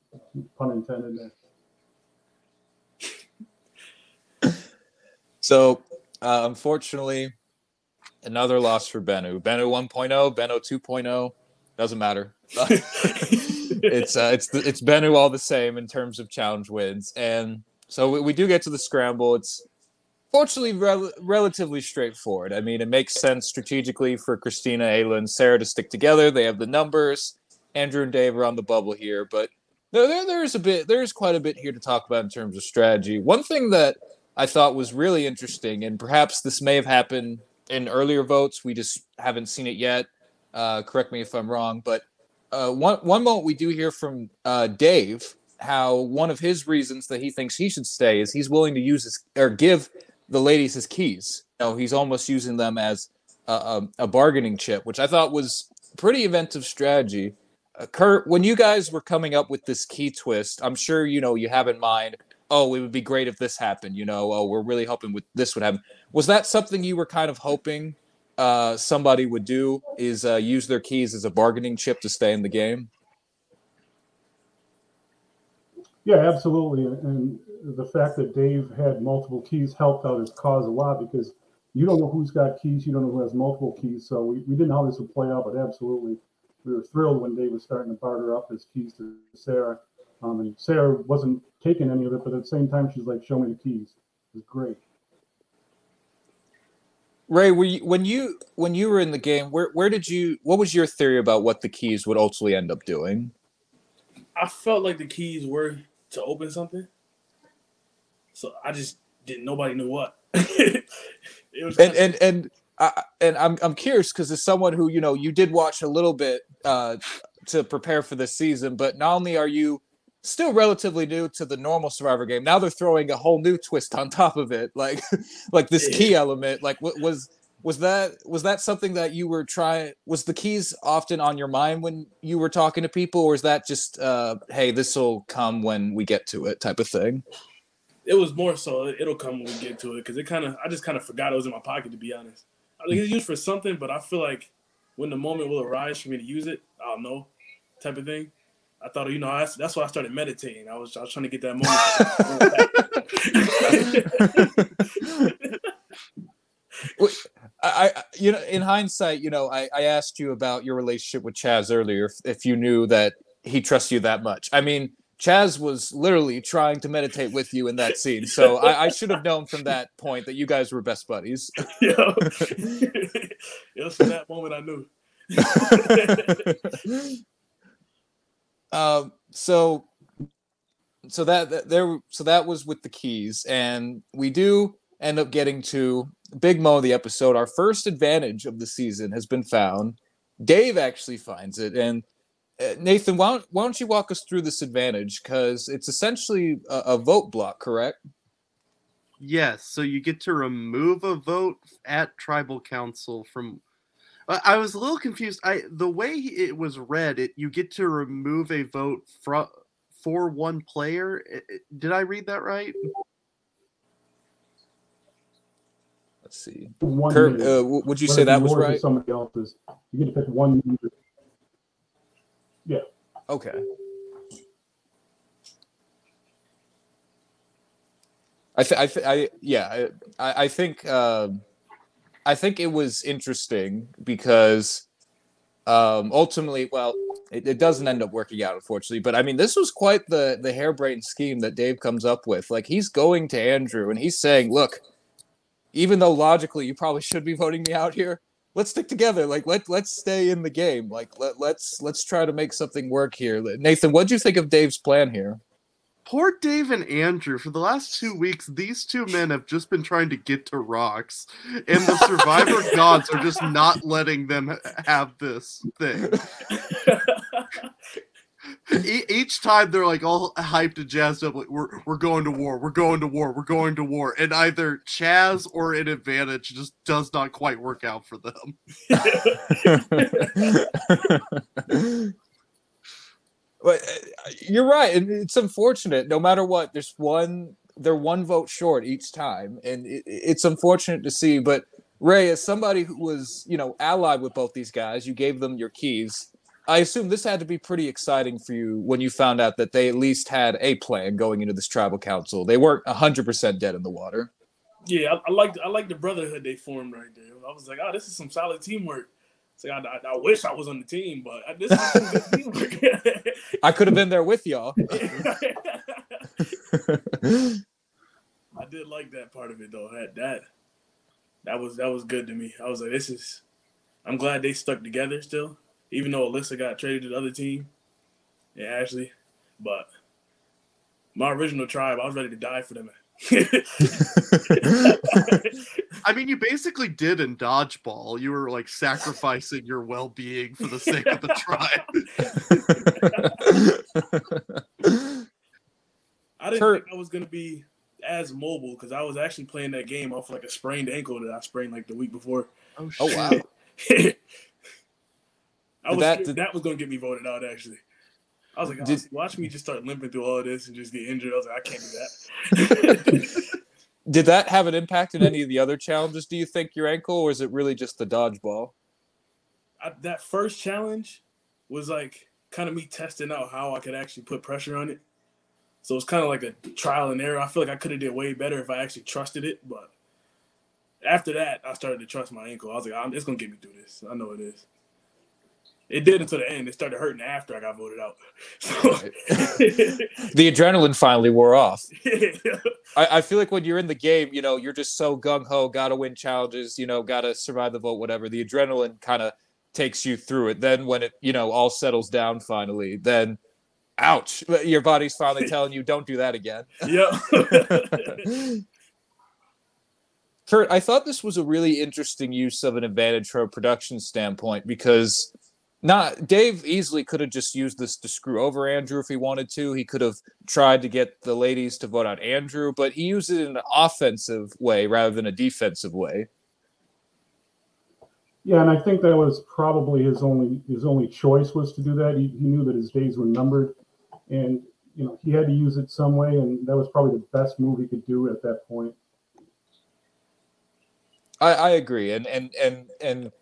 pun intended. There. So, uh, unfortunately, Another loss for Bennu. Bennu 1.0, Bennu 2.0, doesn't matter. (laughs) it's uh, it's it's Bennu all the same in terms of challenge wins, and so we, we do get to the scramble. It's fortunately rel- relatively straightforward. I mean, it makes sense strategically for Christina, Ayla, and Sarah to stick together. They have the numbers. Andrew and Dave are on the bubble here, but there, there there's a bit there's quite a bit here to talk about in terms of strategy. One thing that I thought was really interesting, and perhaps this may have happened in earlier votes. We just haven't seen it yet. Uh, correct me if I'm wrong, but uh, one one moment we do hear from uh, Dave how one of his reasons that he thinks he should stay is he's willing to use his or give the ladies his keys. You know, he's almost using them as a, a, a bargaining chip, which I thought was pretty inventive strategy. Uh, Kurt, when you guys were coming up with this key twist, I'm sure you know you have in mind. Oh, it would be great if this happened. You know, oh, we're really hoping with this would happen. Was that something you were kind of hoping uh, somebody would do? Is uh, use their keys as a bargaining chip to stay in the game? Yeah, absolutely. And the fact that Dave had multiple keys helped out his cause a lot because you don't know who's got keys, you don't know who has multiple keys. So we, we didn't know how this would play out, but absolutely, we were thrilled when Dave was starting to barter up his keys to Sarah. Um, and Sarah wasn't taking any of it, but at the same time, she's like, "Show me the keys." It was great. Ray, were you, when you when you were in the game, where where did you? What was your theory about what the keys would ultimately end up doing? I felt like the keys were to open something. So I just didn't. Nobody knew what. (laughs) it was and and and I, and I'm I'm curious because as someone who you know you did watch a little bit uh, to prepare for this season, but not only are you still relatively new to the normal Survivor game, now they're throwing a whole new twist on top of it, like (laughs) like this key element. Like what was was that was that something that you were trying was the keys often on your mind when you were talking to people or is that just uh hey this will come when we get to it type of thing? It was more so it'll come when we get to it because it kind of i just kind of forgot it was in my pocket to be honest. I think it's used for something but i feel like when the moment will arise for me to use it i'll know type of thing I thought, you know, that's, that's why I started meditating. I was, I was trying to get that moment. (laughs) I, I, you know, in hindsight, you know, I, I asked you about your relationship with Chaz earlier, if, if you knew that he trusts you that much. I mean, Chaz was literally trying to meditate with you in that scene, so I, I should have known from that point that you guys were best buddies. (laughs) Yo, (laughs) it was from that moment I knew. Um, so, so that, that there, so that was with the keys, and we do end up getting to big mo of the episode. Our first advantage of the season has been found. Dave actually finds it, and uh, Nathan, why don't, why don't you walk us through this advantage? Because it's essentially a, a vote block, correct? Yes. So you get to remove a vote at tribal council from. I was a little confused. I the way it was read, it you get to remove a vote from for one player. Did I read that right? Let's see. One Kurt, uh, would you say that was right? Somebody else's. You get to pick one. Yeah. Okay. I, th- I, th- I, yeah, I, I think, uh, I think it was interesting because, um, ultimately, well, it, it, doesn't end up working out, unfortunately. But I mean, this was quite the the harebrained scheme that Dave comes up with. Like he's going to Andrew and he's saying, "Look, even though logically you probably should be voting me out here, let's stick together. Like let let's stay in the game. Like let let's let's try to make something work here. Nathan, what do you think of Dave's plan here? Poor Dave and Andrew. For the last two (laughs) weeks, these two men have just been trying to get to rocks, and the Survivor (laughs) gods are just not letting them have this thing. (laughs) each time they're like all hyped and jazzed up, like we're we're going to war, we're going to war, we're going to war, and either Chaz or an advantage just does not quite work out for them. But uh, you're right, and it's unfortunate. No matter what, there's one they're one vote short each time, and it, it's unfortunate to see. But Ray, as somebody who was you know allied with both these guys, you gave them your keys I assume this had to be pretty exciting for you when you found out that they at least had a plan going into this tribal council. They weren't 100% dead in the water. Yeah, I, I like I like the brotherhood they formed right there. I was like, oh, this is some solid teamwork. It's like, I, I, I wish I was on the team, but I, this is some good (laughs) teamwork. (laughs) I could have been there with y'all. (laughs) I did like that part of it though. That that that was that was good to me. I was like, this is. I'm glad they stuck together still, even though Alyssa got traded to the other team. Yeah, Ashley, but my original tribe, I was ready to die for them. (laughs) I mean, you basically did in dodgeball. You were like sacrificing your well-being for the sake of the tribe. (laughs) I didn't Kurt. think I was gonna be as mobile because I was actually playing that game off like a sprained ankle that I sprained like the week before. Oh, Oh wow. (laughs) I was that- scared that was gonna get me voted out actually. I was like, oh, Did- watch me just start limping through all of this and just get injured. I was like, I can't do that. (laughs) Did that have an impact in any of the other challenges? Do you think your ankle, or is it really just the dodgeball? I, that first challenge was like kind of me testing out how I could actually put pressure on it. So it's kind of like a trial and error. I feel like I could have did way better if I actually trusted it, but after that, I started to trust my ankle. I was like, I'm, it's gonna get me through this. I know it is. It did until the end. It started hurting after I got voted out. (laughs) So, (laughs) The adrenaline finally wore off. (laughs) I, I feel like when you're in the game, you know, you're just so gung ho, gotta win challenges, you know, gotta survive the vote, whatever. The adrenaline kind of takes you through it. Then when it, you know, all settles down finally, then ouch, your body's finally telling you, don't do that again. yeah. Kurt, I thought this was a really interesting use of an advantage from a production standpoint because not Dave easily could have just used this to screw over Andrew if he wanted to. He could have tried to get the ladies to vote out Andrew, but he used it in an offensive way rather than a defensive way. Yeah, and I think that was probably his only his only choice was to do that. He, he knew that his days were numbered, and you know he had to use it some way, and that was probably the best move he could do at that point. I, I agree, and and and and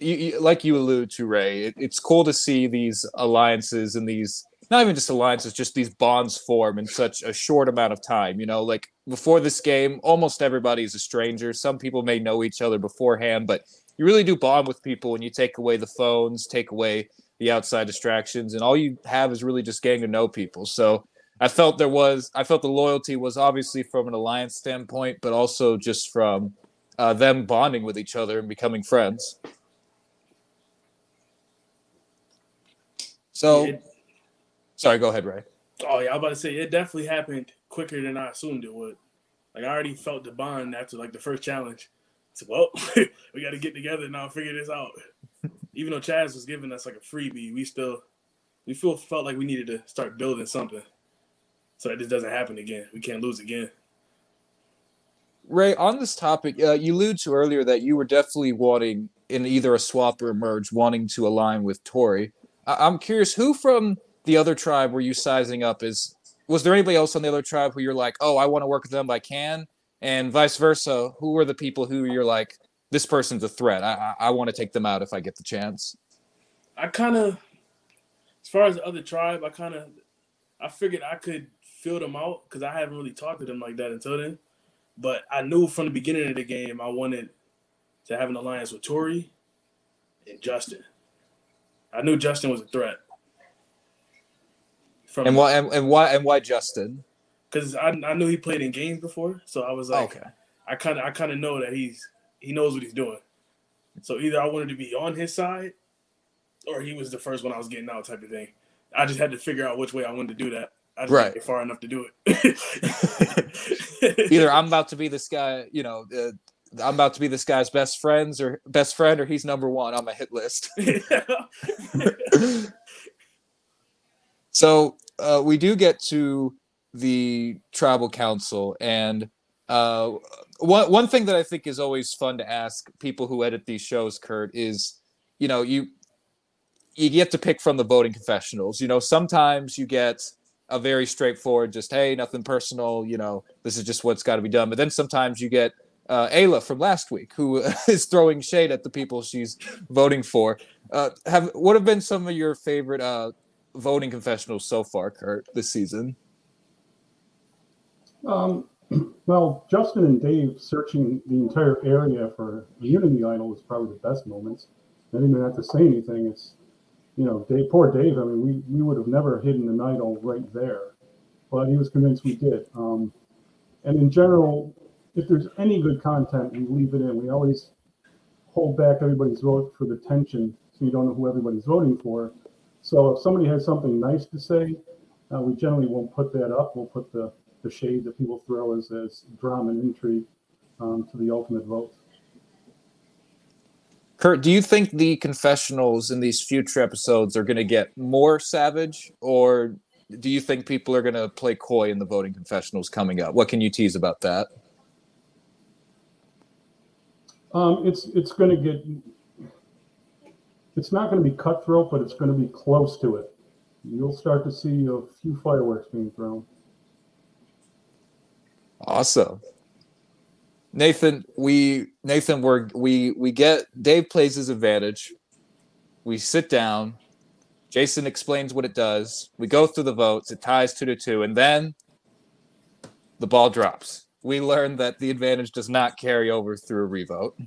you, you, like you allude to, Ray, it, it's cool to see these alliances and these not even just alliances, just these bonds form in such a short amount of time. You know, like before this game, almost everybody is a stranger. Some people may know each other beforehand, but you really do bond with people when you take away the phones, take away the outside distractions, and all you have is really just getting to know people. So I felt there was, I felt the loyalty was obviously from an alliance standpoint, but also just from uh, them bonding with each other and becoming friends. So, It- sorry, go ahead, Ray. oh yeah, I was about to say it definitely happened quicker than I assumed it would. Like I already felt the bond after like the first challenge. So well, (laughs) we got to get together now, and figure this out. Even though Chaz was giving us like a freebie, we still we feel felt like we needed to start building something so that this doesn't happen again. We can't lose again. Ray, on this topic, uh, you alluded to earlier that you were definitely wanting in either a swap or a merge, wanting to align with Tori. I- I'm curious, who from the other tribe were you sizing up? Is was there anybody else on the other tribe who you're like, oh, I want to work with them, I can, and vice versa? Who were the people who you're like, this person's a threat. I I, I want to take them out if I get the chance. I kind of, as far as the other tribe, I kind of, I figured I could fill them out because I haven't really talked to them like that until then. But I knew from the beginning of the game I wanted to have an alliance with Tori and Justin. I knew Justin was a threat. From And why and, and why and why Justin? Because I, I knew he played in games before, so I was like, okay. I kind of I kind of know that he's he knows what he's doing. So either I wanted to be on his side, or he was the first one I was getting out type of thing. I just had to figure out which way I wanted to do that. I just Right. far enough to do it. (laughs) Either (laughs) I'm about to be this guy, you know, uh, I'm about to be this guy's best friends or best friend, or he's number one on my hit list. (laughs) (laughs) so uh, we do get to the tribal council, and uh, one one thing that I think is always fun to ask people who edit these shows, Kurt, is you know you you get to pick from the voting confessionals. You know, sometimes you get a very straightforward, just hey, nothing personal. You know, this is just what's got to be done. But then sometimes you get uh, Ayla from last week, who (laughs) is throwing shade at the people she's voting for. Uh, have what have been some of your favorite uh, voting confessionals so far, Kurt, this season? Um, (clears throat) Well, Justin and Dave searching the entire area for Unity idol was probably the best moments. I didn't even have to say anything. It's, you know, Dave, poor Dave. I mean, we, we would have never hidden an idol right there, but he was convinced we did. Um, and in general, if there's any good content, we leave it in. We always hold back everybody's vote for the tension, so you don't know who everybody's voting for. So if somebody has something nice to say, uh, we generally won't put that up. We'll put the the shade that people throw as, as drama and intrigue um, to the ultimate vote. Kurt, do you think the confessionals in these future episodes are going to get more savage, or do you think people are going to play coy in the voting confessionals coming up? What can you tease about that? Um, it's it's going to get. It's not going to be cutthroat, but it's going to be close to it. You'll start to see a few fireworks being thrown. Awesome. Nathan, we Nathan, we're we we get Dave plays his advantage. We sit down. Jason explains what it does. We go through the votes. It ties two to two, and then the ball drops. We learn that the advantage does not carry over through a revote.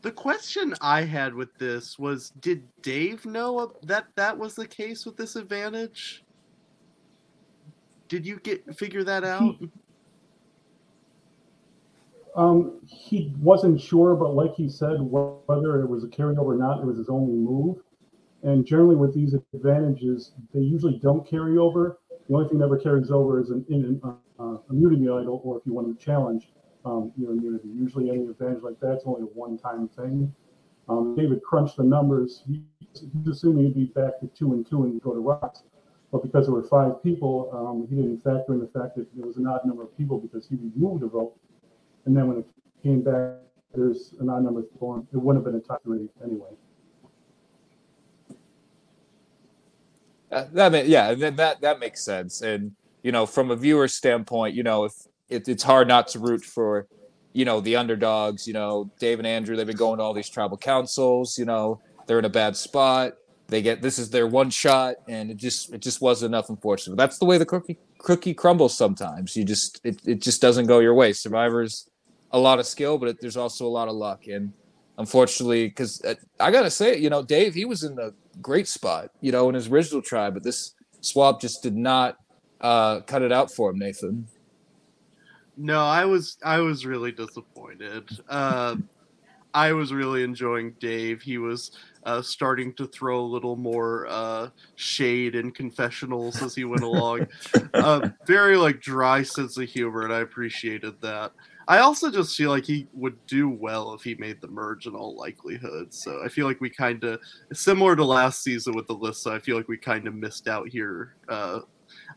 The question I had with this was Did Dave know that that was the case with this advantage? Did you get figure that out? Um, he wasn't sure, but like he said, whether it was a carryover or not, it was his only move. And generally, with these advantages, they usually don't carry over. The only thing that ever carries over is an, in uh, immunity idol, or if you want to challenge um, your immunity. Usually, any advantage like that's only a one-time thing. Um, David crunched the numbers. He, he's assuming he'd be back to two and two and go to rocks. But because there were five people, um, he didn't factor in the fact that there was an odd number of people because he removed a vote and then when it came back, there's an odd number of people. It wouldn't have been a top three anyway. Uh, that yeah, that that makes sense. And you know, from a viewer standpoint, you know, if it, it's hard not to root for, you know, the underdogs. You know, Dave and Andrew, they've been going to all these tribal councils. You know, they're in a bad spot. They get this is their one shot, and it just it just wasn't enough. Unfortunately, that's the way the cookie cookie crumbles. Sometimes you just it, it just doesn't go your way. Survivors a lot of skill, but it, there's also a lot of luck. And unfortunately, because uh, I gotta say, you know, Dave, he was in a great spot, you know, in his original tribe, but this swap just did not uh, cut it out for him, Nathan. No, I was I was really disappointed. Uh, I was really enjoying Dave. He was uh, starting to throw a little more uh, shade and confessionals as he went along. (laughs) uh, very like dry sense of humor, and I appreciated that. I also just feel like he would do well if he made the merge in all likelihood. So I feel like we kind of similar to last season with. So I feel like we kind of missed out here.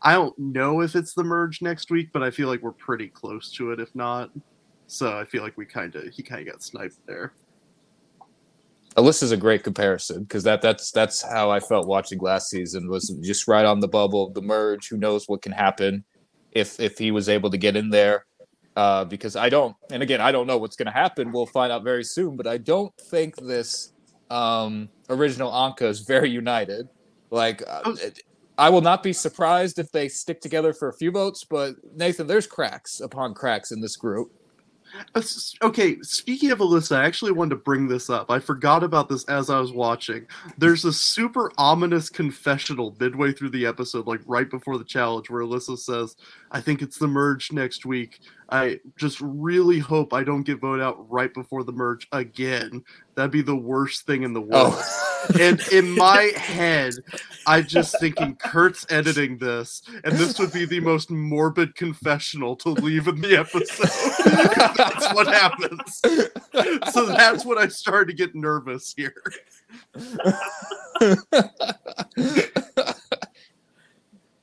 I don't know if it's the merge next week, but I feel like we're pretty close to it, if not. So I feel like we kind of he kind of got sniped there. Alyssa's a great comparison because that that's that's how I felt watching last season was just right on the bubble the merge. Who knows what can happen if if he was able to get in there uh, because I don't, and again, I don't know what's going to happen. We'll find out very soon, but I don't think this um, original Anka is very united. Like, uh, oh. I will not be surprised if they stick together for a few votes, but Nathan, there's cracks upon cracks in this group. Uh, okay, speaking of Alyssa, I actually wanted to bring this up. I forgot about this as I was watching. There's a super ominous confessional midway through the episode, like right before the challenge, where Alyssa says, I think it's the merge next week. I just really hope I don't get voted out right before the merge again. That'd be the worst thing in the oh. world. Oh. and (laughs) in my head, I'm just thinking Kurt's editing this, and this would be the most morbid confessional to leave in the episode. (laughs) that's what happens. So that's when I started to get nervous here. (laughs)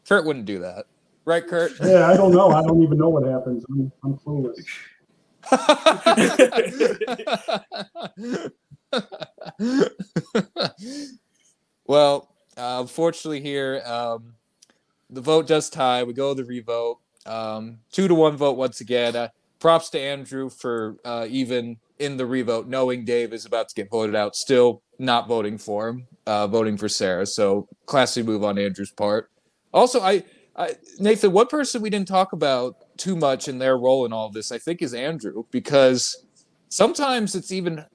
Kurt wouldn't do that. Right, Kurt? Yeah, I don't know. I don't even know what happens. I'm, I'm clueless. (laughs) well, uh, unfortunately, here um, the vote does tie. We go to the revote. Um, two to one vote once again. Uh, props to Andrew for uh, even in the revote, knowing Dave is about to get voted out, still not voting for him, uh, voting for Sarah. So classy move on Andrew's part. Also, I, Nathan, one person we didn't talk about too much in their role in all this, I think, is Andrew because sometimes it's even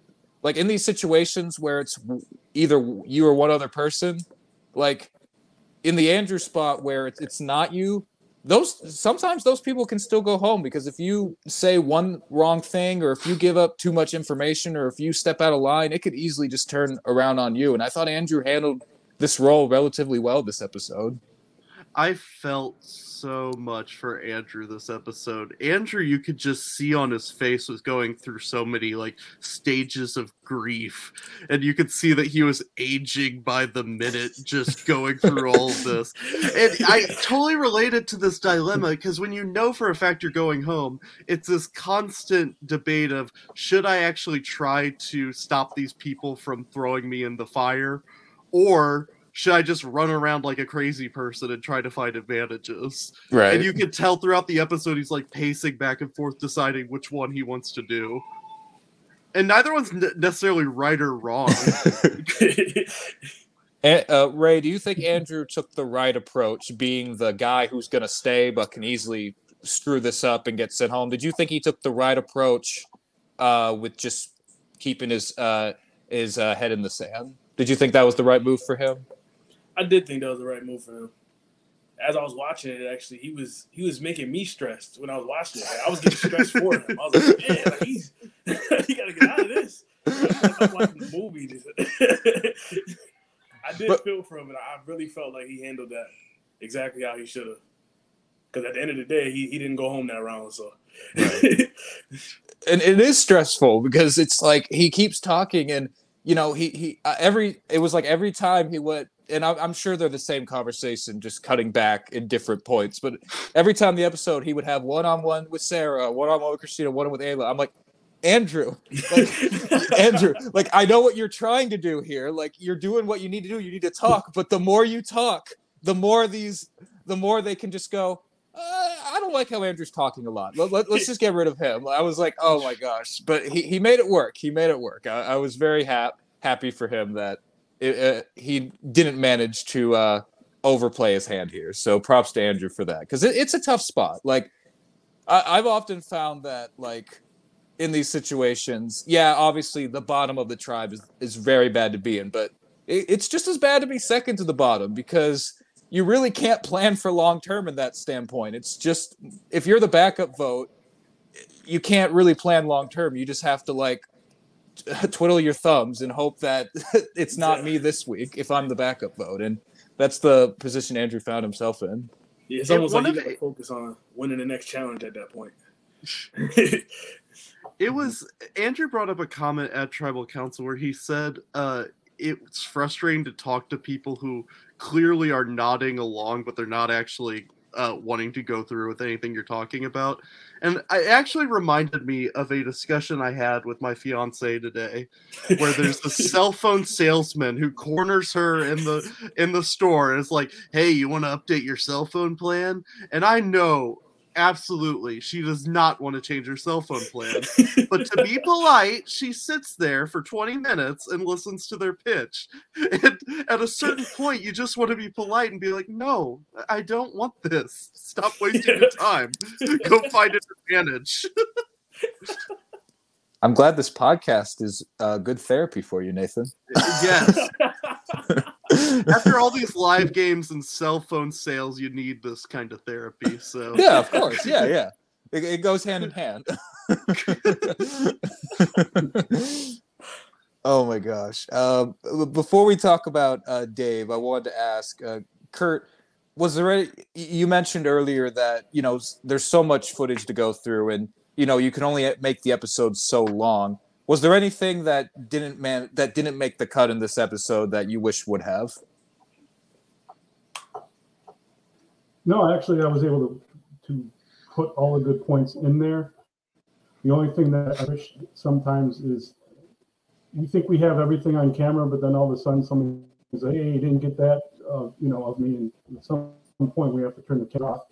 like in these situations where it's either you or one other person, like in the Andrew spot where it's, it's not you, those sometimes those people can still go home because if you say one wrong thing or if you give up too much information or if you step out of line, it could easily just turn around on you. And I thought Andrew handled this role relatively well this episode. I felt so much for Andrew this episode. Andrew, you could just see on his face was going through so many like stages of grief, and you could see that he was aging by the minute, just going through all of this. And (laughs) I totally related to this dilemma because when you know for a fact you're going home, it's this constant debate of should I actually try to stop these people from throwing me in the fire, or should I just run around like a crazy person and try to find advantages? Right. And you can tell throughout the episode he's like pacing back and forth, deciding which one he wants to do. And neither one's necessarily right or wrong. (laughs) (laughs) uh, Ray, do you think Andrew took the right approach, being the guy who's going to stay but can easily screw this up and get sent home? Did you think he took the right approach uh, with just keeping his uh, his uh, head in the sand? Did you think that was the right move for him? I did think that was the right move for him. As I was watching it, actually, he was he was making me stressed when I was watching it. Like, I was getting stressed for him. I was like, man, like, he's (laughs) he got to get out of this. I'm watching the movie. (laughs) I did but, feel for him, and I really felt like he handled that exactly how he should have. Because at the end of the day, he, he didn't go home that round. So, right. and it is stressful because it's like he keeps talking and you know, he he uh, every it was like every time he went, and I'm sure they're the same conversation, just cutting back in different points. But every time the episode, he would have one on one with Sarah, one on one with Christina, one with Ayla. I'm like, Andrew, like, (laughs) Andrew, like I know what you're trying to do here. Like you're doing what you need to do. You need to talk, but the more you talk, the more these, the more they can just go. Uh, I don't like how Andrew's talking a lot. Let, us let, just get rid of him. I was like, oh my gosh, but he, he made it work. He made it work. I, I was very happy happy for him that it, uh, he didn't manage to uh, overplay his hand here. So props to Andrew for that because it, it's a tough spot. Like I, I've often found that like in these situations, yeah, obviously the bottom of the tribe is, is very bad to be in, but it, it's just as bad to be second to the bottom because you really can't plan for long term in that standpoint. It's just if you're the backup vote, you can't really plan long term. You just have to like (laughs) twiddle your thumbs and hope that (laughs) it's not me this week if I'm the backup vote. And that's the position Andrew found himself in. Yeah, it's almost like you got to focus on winning the next challenge at that point. (laughs) it was Andrew brought up a comment at Tribal Council where he said uh, it's frustrating to talk to people who clearly are nodding along, but they're not actually uh, wanting to go through with anything you're talking about. And it actually reminded me of a discussion I had with my fiance today, where there's a (laughs) cell phone salesman who corners her in the in the store and is like, "Hey, you want to update your cell phone plan?" And I know absolutely. She does not want to change her cell phone plan. But to be (laughs) polite she sits there for 20 minutes and listens to their pitch. (laughs) And at a certain point you just want to be polite and be like no i don't want this. Stop wasting your (laughs) time. Go find an advantage. I'm glad this podcast is uh, good therapy for you nathan. Yes (laughs) after all these live games and cell phone sales, you need this kind of therapy. So (laughs) yeah, of course, yeah, yeah, it, it goes hand in hand. (laughs) oh my gosh! Uh, before we talk about uh, Dave, I wanted to ask uh, Kurt. Was there any? You mentioned earlier that you know there's so much footage to go through, and you know you can only make the episodes so long was there anything that didn't man that didn't make the cut in this episode that you wish would have? No, actually, I was able to to put all the good points in there. The only thing that I wish sometimes is you think we have everything on camera, but then all of a sudden somebody says, "Hey, you didn't get that," uh, you know, of me, and at some point we have to turn the camera off.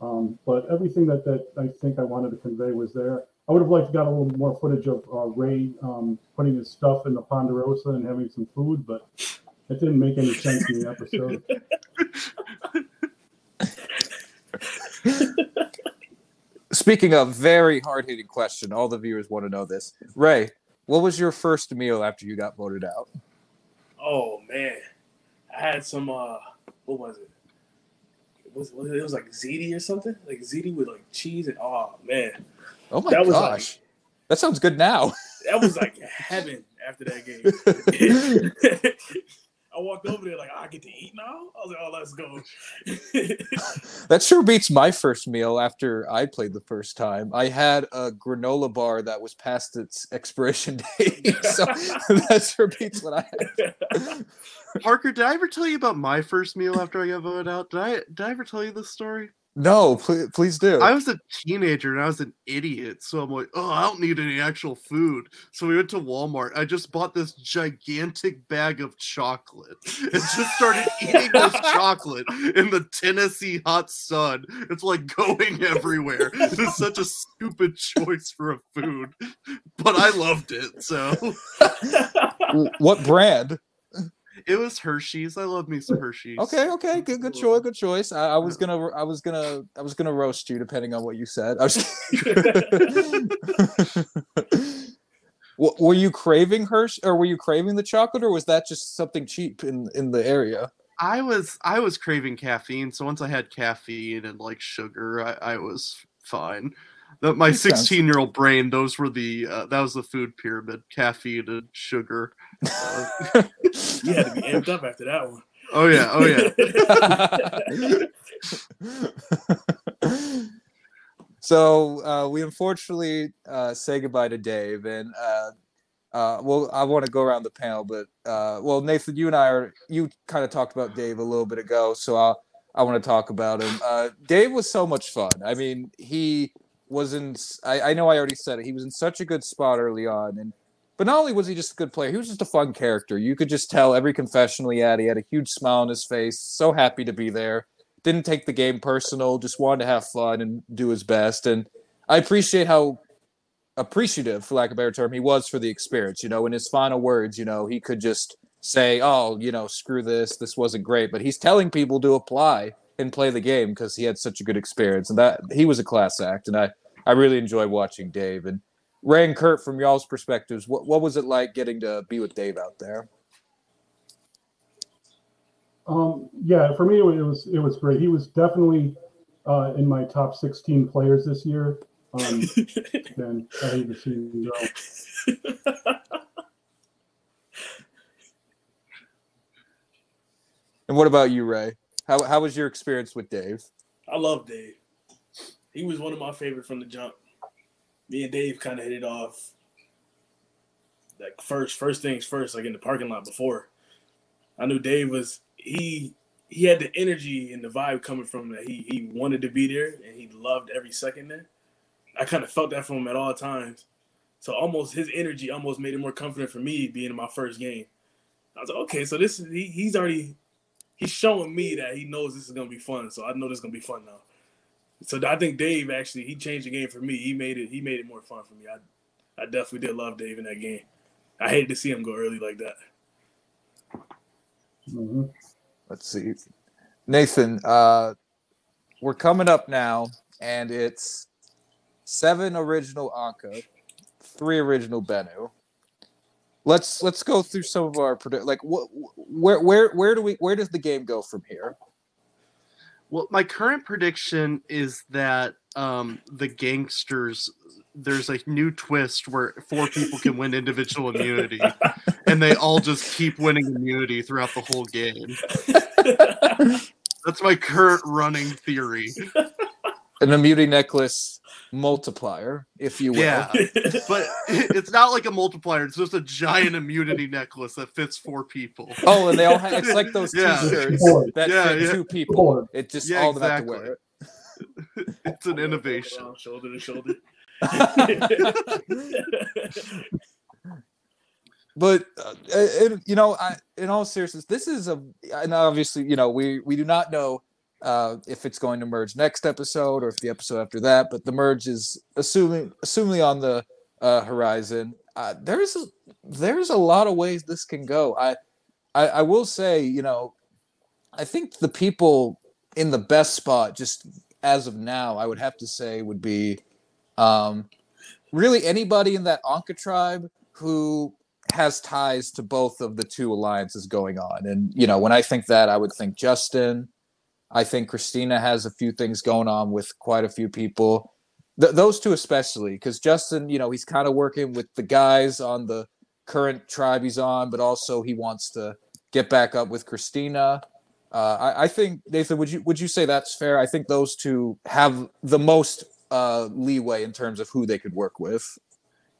Um, but everything that that I think I wanted to convey was there. I would have liked to got a little more footage of uh, Ray um, putting his stuff in the Ponderosa and having some food, but it didn't make any sense in the episode. (laughs) Speaking of very hard hitting question, all the viewers want to know this. Ray, what was your first meal after you got voted out? Oh man, I had some. uh What was it? It was, it was like ziti or something, like ziti with like cheese and oh man, Oh my That was gosh. that sounds good now. (laughs) that was like heaven after that game. (laughs) I walked over there like ah, I get to eat now. I was like, oh, let's go. (laughs) That sure beats my first meal after I played the first time. I had a granola bar that was past its expiration date. so that sure beats what I had. Parker, did I ever tell you about my first meal after I got voted out? Did I did I ever tell you this story? No, please, please do. I was a teenager and I was an idiot, so I'm like, oh, I don't need any actual food. So we went to Walmart. I just bought this gigantic bag of chocolate and just started (laughs) eating this chocolate in the Tennessee hot sun. It's like going everywhere. It's such a stupid choice for a food, but I loved it. So (laughs) what brand? It was Hershey's. I love me some Hershey's. Okay, okay, good, good choice, good choice. I, I was gonna, I was gonna, I was gonna roast you depending on what you said. I was. (laughs) (laughs) Were you craving Hershey, or were you craving the chocolate, or was that just something cheap in in the area? I was I was craving caffeine, so once I had caffeine and like sugar, I, I was fine. The, my Makes sense. 16 year old brain, those were the uh, that was the food pyramid: caffeine and sugar. (laughs) Uh, you had to be amped up after that one. (laughs) oh yeah, oh yeah. (laughs) so uh, we unfortunately uh, say goodbye to Dave, and uh, uh, well, I want to go around the panel, but uh, well, Nathan, you and I are you kind of talked about Dave a little bit ago, so I I want to talk about him. Uh, Dave was so much fun. I mean, he was in. I, I know I already said it. He was in such a good spot early on, and but not only was he just a good player, he was just a fun character. You could just tell every confessional he had. He had a huge smile on his face, so happy to be there. Didn't take the game personal, just wanted to have fun and do his best. And I appreciate how appreciative, for lack of a better term, he was for the experience. You know, in his final words, you know, he could just say, "Oh, you know, screw this. This wasn't great," but he's telling people to apply and play the game because he had such a good experience, and that he was a class act. And I, I really enjoy watching Dave and Ray and Kurt. From y'all's perspectives, what what was it like getting to be with Dave out there? Um, yeah, for me, it was it was great. He was definitely uh, in my top 16 players this year. Um, (laughs) and I hate to see him go. And what about you, Ray? How how was your experience with Dave? I love Dave. He was one of my favorite from the jump. Me and Dave kind of hit it off. Like first, first things first, like in the parking lot before. I knew Dave was he he had the energy and the vibe coming from that. He he wanted to be there and he loved every second there. I kind of felt that from him at all times. So almost his energy almost made it more confident for me being in my first game. I was like, okay, so this is he, he's already he's showing me that he knows this is gonna be fun. So I know this is gonna be fun now. So I think Dave actually he changed the game for me. He made it he made it more fun for me. I I definitely did love Dave in that game. I hated to see him go early like that. Mhm. Let's see. Nathan, uh, we're coming up now, and it's seven original Anka, three original Bennu. Let's let's go through some of our predict. Like, what, where where where do we where does the game go from here? Well, my current prediction is that um, the gangsters. There's a new twist where four people can win individual immunity, and they all just keep winning immunity throughout the whole game. (laughs) That's my current running theory. An immunity necklace multiplier, if you will. Yeah, (laughs) but (laughs) it's not like a multiplier. It's just a giant immunity necklace that fits four people. Oh, and they all have, it's like those (laughs) Yeah. t-shirts Board. that Yeah, fit yeah. two people. Board. It just Yeah, all of them have to wear it. It's an innovation. shoulder to shoulder. but uh, it, you know I, in all seriousness this is a and obviously you know we we do not know uh, if it's going to merge next episode or if the episode after that but the merge is assuming assumingly on the uh, horizon uh, there's a, there's a lot of ways this can go I, I i will say you know i think the people in the best spot just as of now i would have to say would be Um, really, anybody in that Anka tribe who has ties to both of the two alliances going on. And, you know, when I think that, I would think Justin. I think Christina has a few things going on with quite a few people. Th- those two especially, because Justin, you know, he's kind of working with the guys on the current tribe he's on, but also he wants to get back up with Christina. Uh, I, I, think Nathan, would you would you say that's fair? I think those two have the most uh, leeway in terms of who they could work with.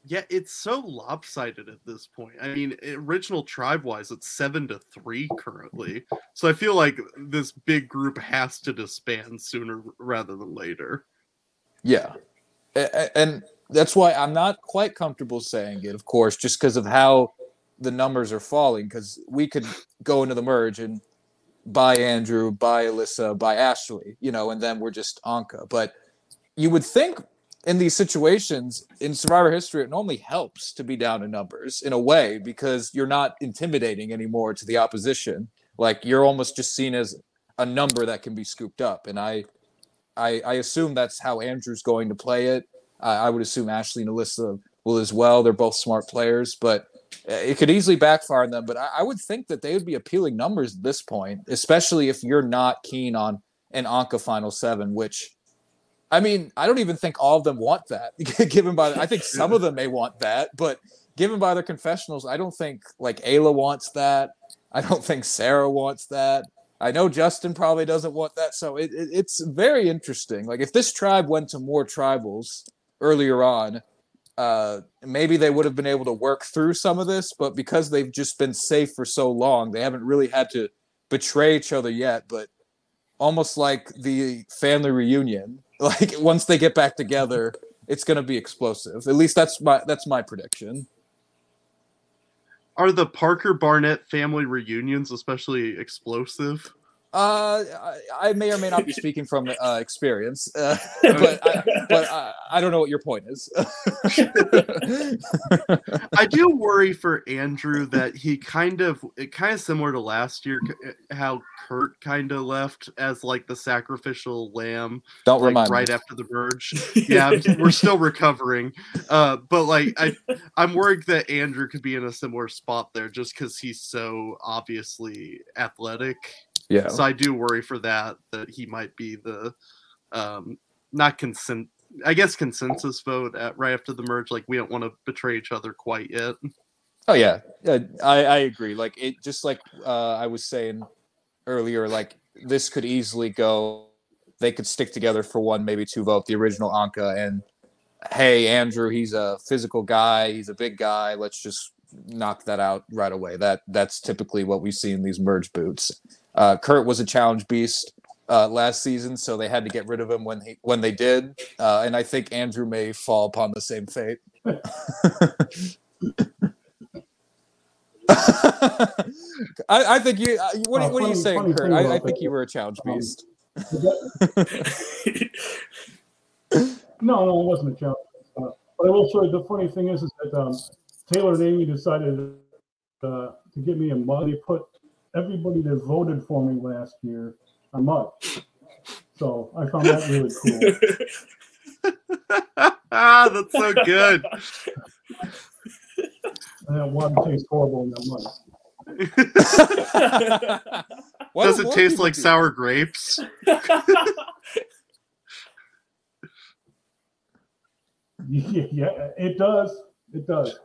Yeah, it's so lopsided at this point. I mean, original tribe wise, it's seven to three currently. So I feel like this big group has to disband sooner rather than later. Yeah. And that's why I'm not quite comfortable saying it, of course, just because of how the numbers are falling. Because we could go into the merge and bye Andrew, bye Alyssa, bye Ashley, you know, and then we're just Anka. But you would think in these situations in survivor history it normally helps to be down in numbers in a way because you're not intimidating anymore to the opposition. Like you're almost just seen as a number that can be scooped up. And i i, I assume that's how andrew's going to play it. I would assume ashley and alyssa will as well. They're both smart players but it could easily backfire on them. But I, I would think that they would be appealing numbers at this point especially if you're not keen on an anka final seven which I mean, I don't even think all of them want that. (laughs) given by, I think some of them may want that, but given by their confessionals, I don't think like Ayla wants that. I don't think Sarah wants that. I know Justin probably doesn't want that. So it, it, it's very interesting. Like if this tribe went to more tribals earlier on, uh, maybe they would have been able to work through some of this. But because they've just been safe for so long, they haven't really had to betray each other yet. But almost like the family reunion, like once they get back together, it's going to be explosive. At least that's my that's my prediction. Are the Parker Barnett family reunions especially explosive? Uh, I, I, may or may not be (laughs) speaking from uh, experience, uh, (laughs) but I, but I, I, don't know what your point is. (laughs) I do worry for Andrew that he kind of it kind of similar to last year how Kurt kind of left as like the sacrificial lamb. Don't like, remind right me. after the verge. Yeah, we're still recovering. Uh, but like I, I'm worried that Andrew could be in a similar spot there just because he's so obviously athletic. Yeah. So I do worry for that that he might be the um not consent I guess consensus vote at right after the merge. Like we don't want to betray each other quite yet. Oh yeah, yeah I, I agree. Like it just like uh, I was saying earlier, like this could easily go. They could stick together for one, maybe two vote. The original Anka and hey, Andrew, he's a physical guy. He's a big guy. Let's just knock that out right away. That that's typically what we see in these merge boots. Uh, Kurt was a challenge beast uh, last season, so they had to get rid of him when he when they did. Uh, and I think Andrew may fall upon the same fate. (laughs) I, I, think you. Uh, what, uh, what funny, are you saying, Kurt? I, I, think you were a challenge um, beast. (laughs) no, no, it wasn't a challenge. Uh, but I will show you. The funny thing is, is that um, Taylor and Amy decided uh, to give me a mug. They put everybody that voted for me last year a mug. So I found that really cool. ah, (laughs) that's so good. And that water tastes horrible in that mug. Does it taste like sour grapes? (laughs) (laughs) yeah, yeah, it does. It does.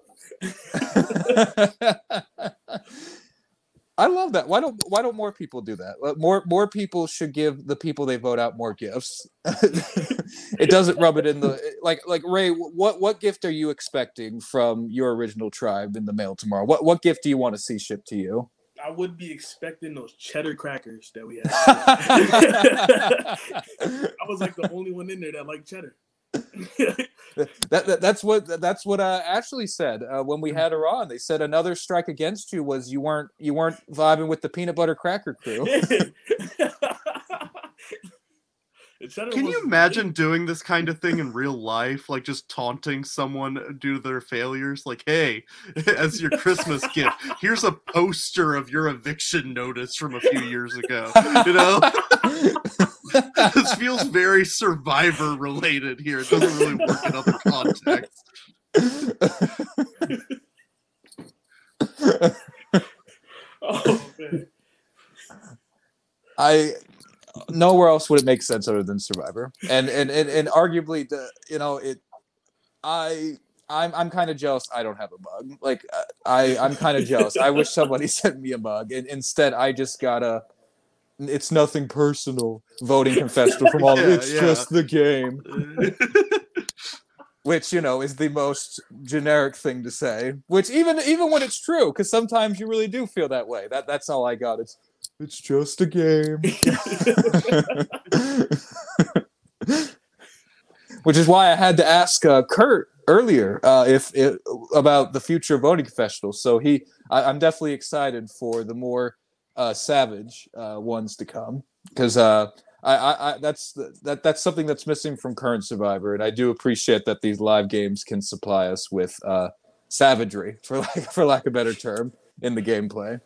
I love that. Why don't Why don't more people do that? More More people should give the people they vote out more gifts. (laughs) it doesn't rub it in the like like Ray. What What gift are you expecting from your original tribe in the mail tomorrow? What What gift do you want to see shipped to you? I would be expecting those cheddar crackers that we had. (laughs) (laughs) I was like the only one in there that liked cheddar. (laughs) that, that, that's what that's what uh, Ashley said uh, when we had her on. They said another strike against you was you weren't you weren't vibing with the peanut butter cracker crew. (laughs) Can you imagine doing this kind of thing in real life? Like just taunting someone due to their failures? Like, hey, (laughs) as your Christmas gift, here's a poster of your eviction notice from a few years ago. You know? (laughs) this feels very survivor related here. It doesn't really work in other contexts. Oh. (laughs) I nowhere else would it make sense other than Survivor, and and and, and arguably the you know it. I I'm I'm kind of jealous. I don't have a mug. Like I I'm kind of jealous. I wish somebody (laughs) sent me a mug, and instead I just got a. It's nothing personal. Voting confessional from all. (laughs) Yeah, it's yeah. just the game, (laughs) which you know is the most generic thing to say. Which even even when it's true, because sometimes you really do feel that way. That that's all I got. It's it's just a game. (laughs) Which is why I had to ask uh, Kurt earlier uh, if it, about the future of voting confessionals. So he, I, I'm definitely excited for the more uh, savage uh, ones to come because uh, I, I, I, that's that that's something that's missing from current Survivor, and I do appreciate that these live games can supply us with uh, savagery, (laughs) for lack for lack of a better term, in the gameplay.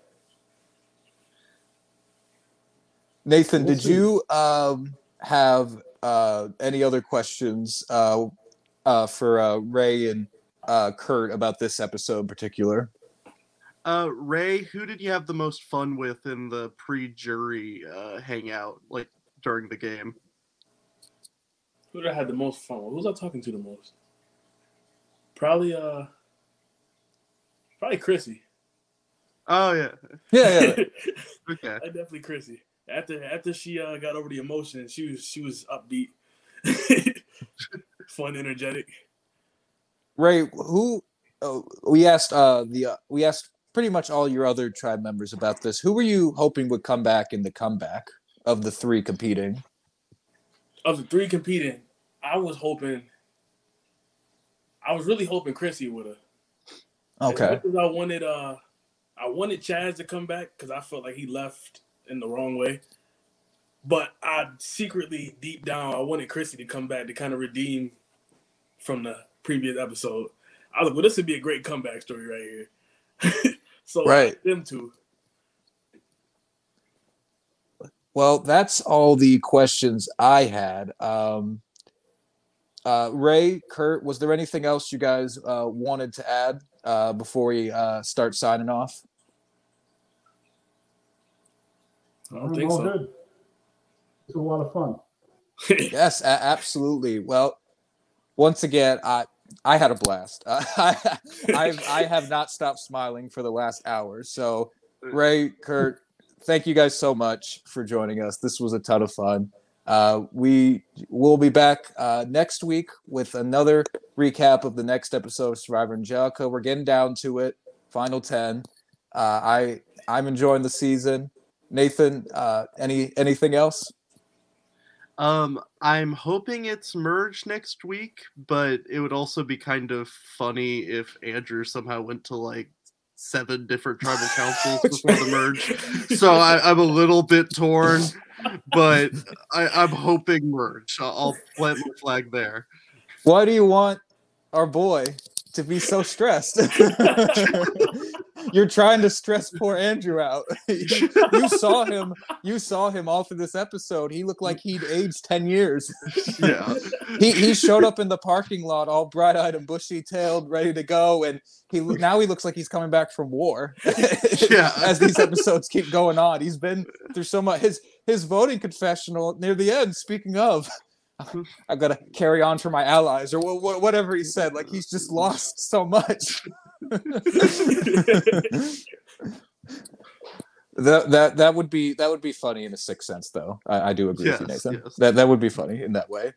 Nathan, did you um, have uh, any other questions uh, uh, for uh, Ray and uh, Kurt about this episode in particular? Uh, Ray, who did you have the most fun with in the pre-jury uh, hangout, like during the game? Who did I have the most fun with? Who was I talking to the most? Probably uh probably Chrissy. Oh yeah, Yeah, yeah. (laughs) (laughs) okay. I definitely Chrissy. After after she uh, got over the emotion, she was she was upbeat, (laughs) fun, energetic. Ray, who uh, we asked uh, the uh, we asked pretty much all your other tribe members about this. Who were you hoping would come back in the comeback of the three competing? Of the three competing, I was hoping. I was really hoping Chrissy would have. Okay. As I wanted uh, I wanted Chaz to come back because I felt like he left in the wrong way. But I secretly, deep down, I wanted Chrissy to come back to kind of redeem from the previous episode. I was like, well, this would be a great comeback story right here. (laughs) so Right. them two. Well, that's all the questions I had. Um, uh, Ray, Kurt, was there anything else you guys uh, wanted to add uh, before we uh, start signing off? I don't think all so. good. It's a lot of fun. (laughs) Yes, a- absolutely. Well, once again, I I had a blast. Uh, (laughs) I I I have not stopped smiling for the last hour. So, Ray, Kurt, thank you guys so much for joining us. This was a ton of fun. Uh, we will be back uh, next week with another recap of the next episode of Survivor and Angelica. We're getting down to it. Final ten. Uh, I I'm enjoying the season. Nathan, uh, any anything else? Um, I'm hoping it's merged next week, but it would also be kind of funny if Andrew somehow went to like seven different tribal councils (laughs) before the merge. So I, I'm a little bit torn, but I, I'm hoping merge. I'll, I'll plant my flag there. Why do you want our boy to be so stressed? (laughs) You're trying to stress poor Andrew out. (laughs) you, you (laughs) saw him. You saw him all through this episode. He looked like he'd aged ten years. (laughs) Yeah. He he showed up in the parking lot all bright-eyed and bushy-tailed, ready to go, and he now he looks like he's coming back from war. Yeah. As these episodes keep going on, he's been through so much. His his voting confessional near the end. Speaking of, I've got to carry on for my allies or wha- wha- whatever he said. Like he's just lost so much. That that that would be that would be funny in a sixth sense, though. I, I do agree with you, Nathan. yes. That that would be funny in that way.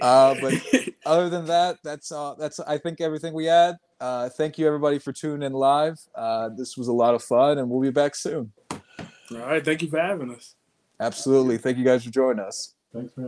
Uh, but (laughs) other than that, that's uh, that's I think everything we had. Uh, thank you everybody for tuning in live. Uh, this was a lot of fun, and we'll be back soon. All right, thank you for having us. Absolutely. Thank you guys for joining us. Thanks, man.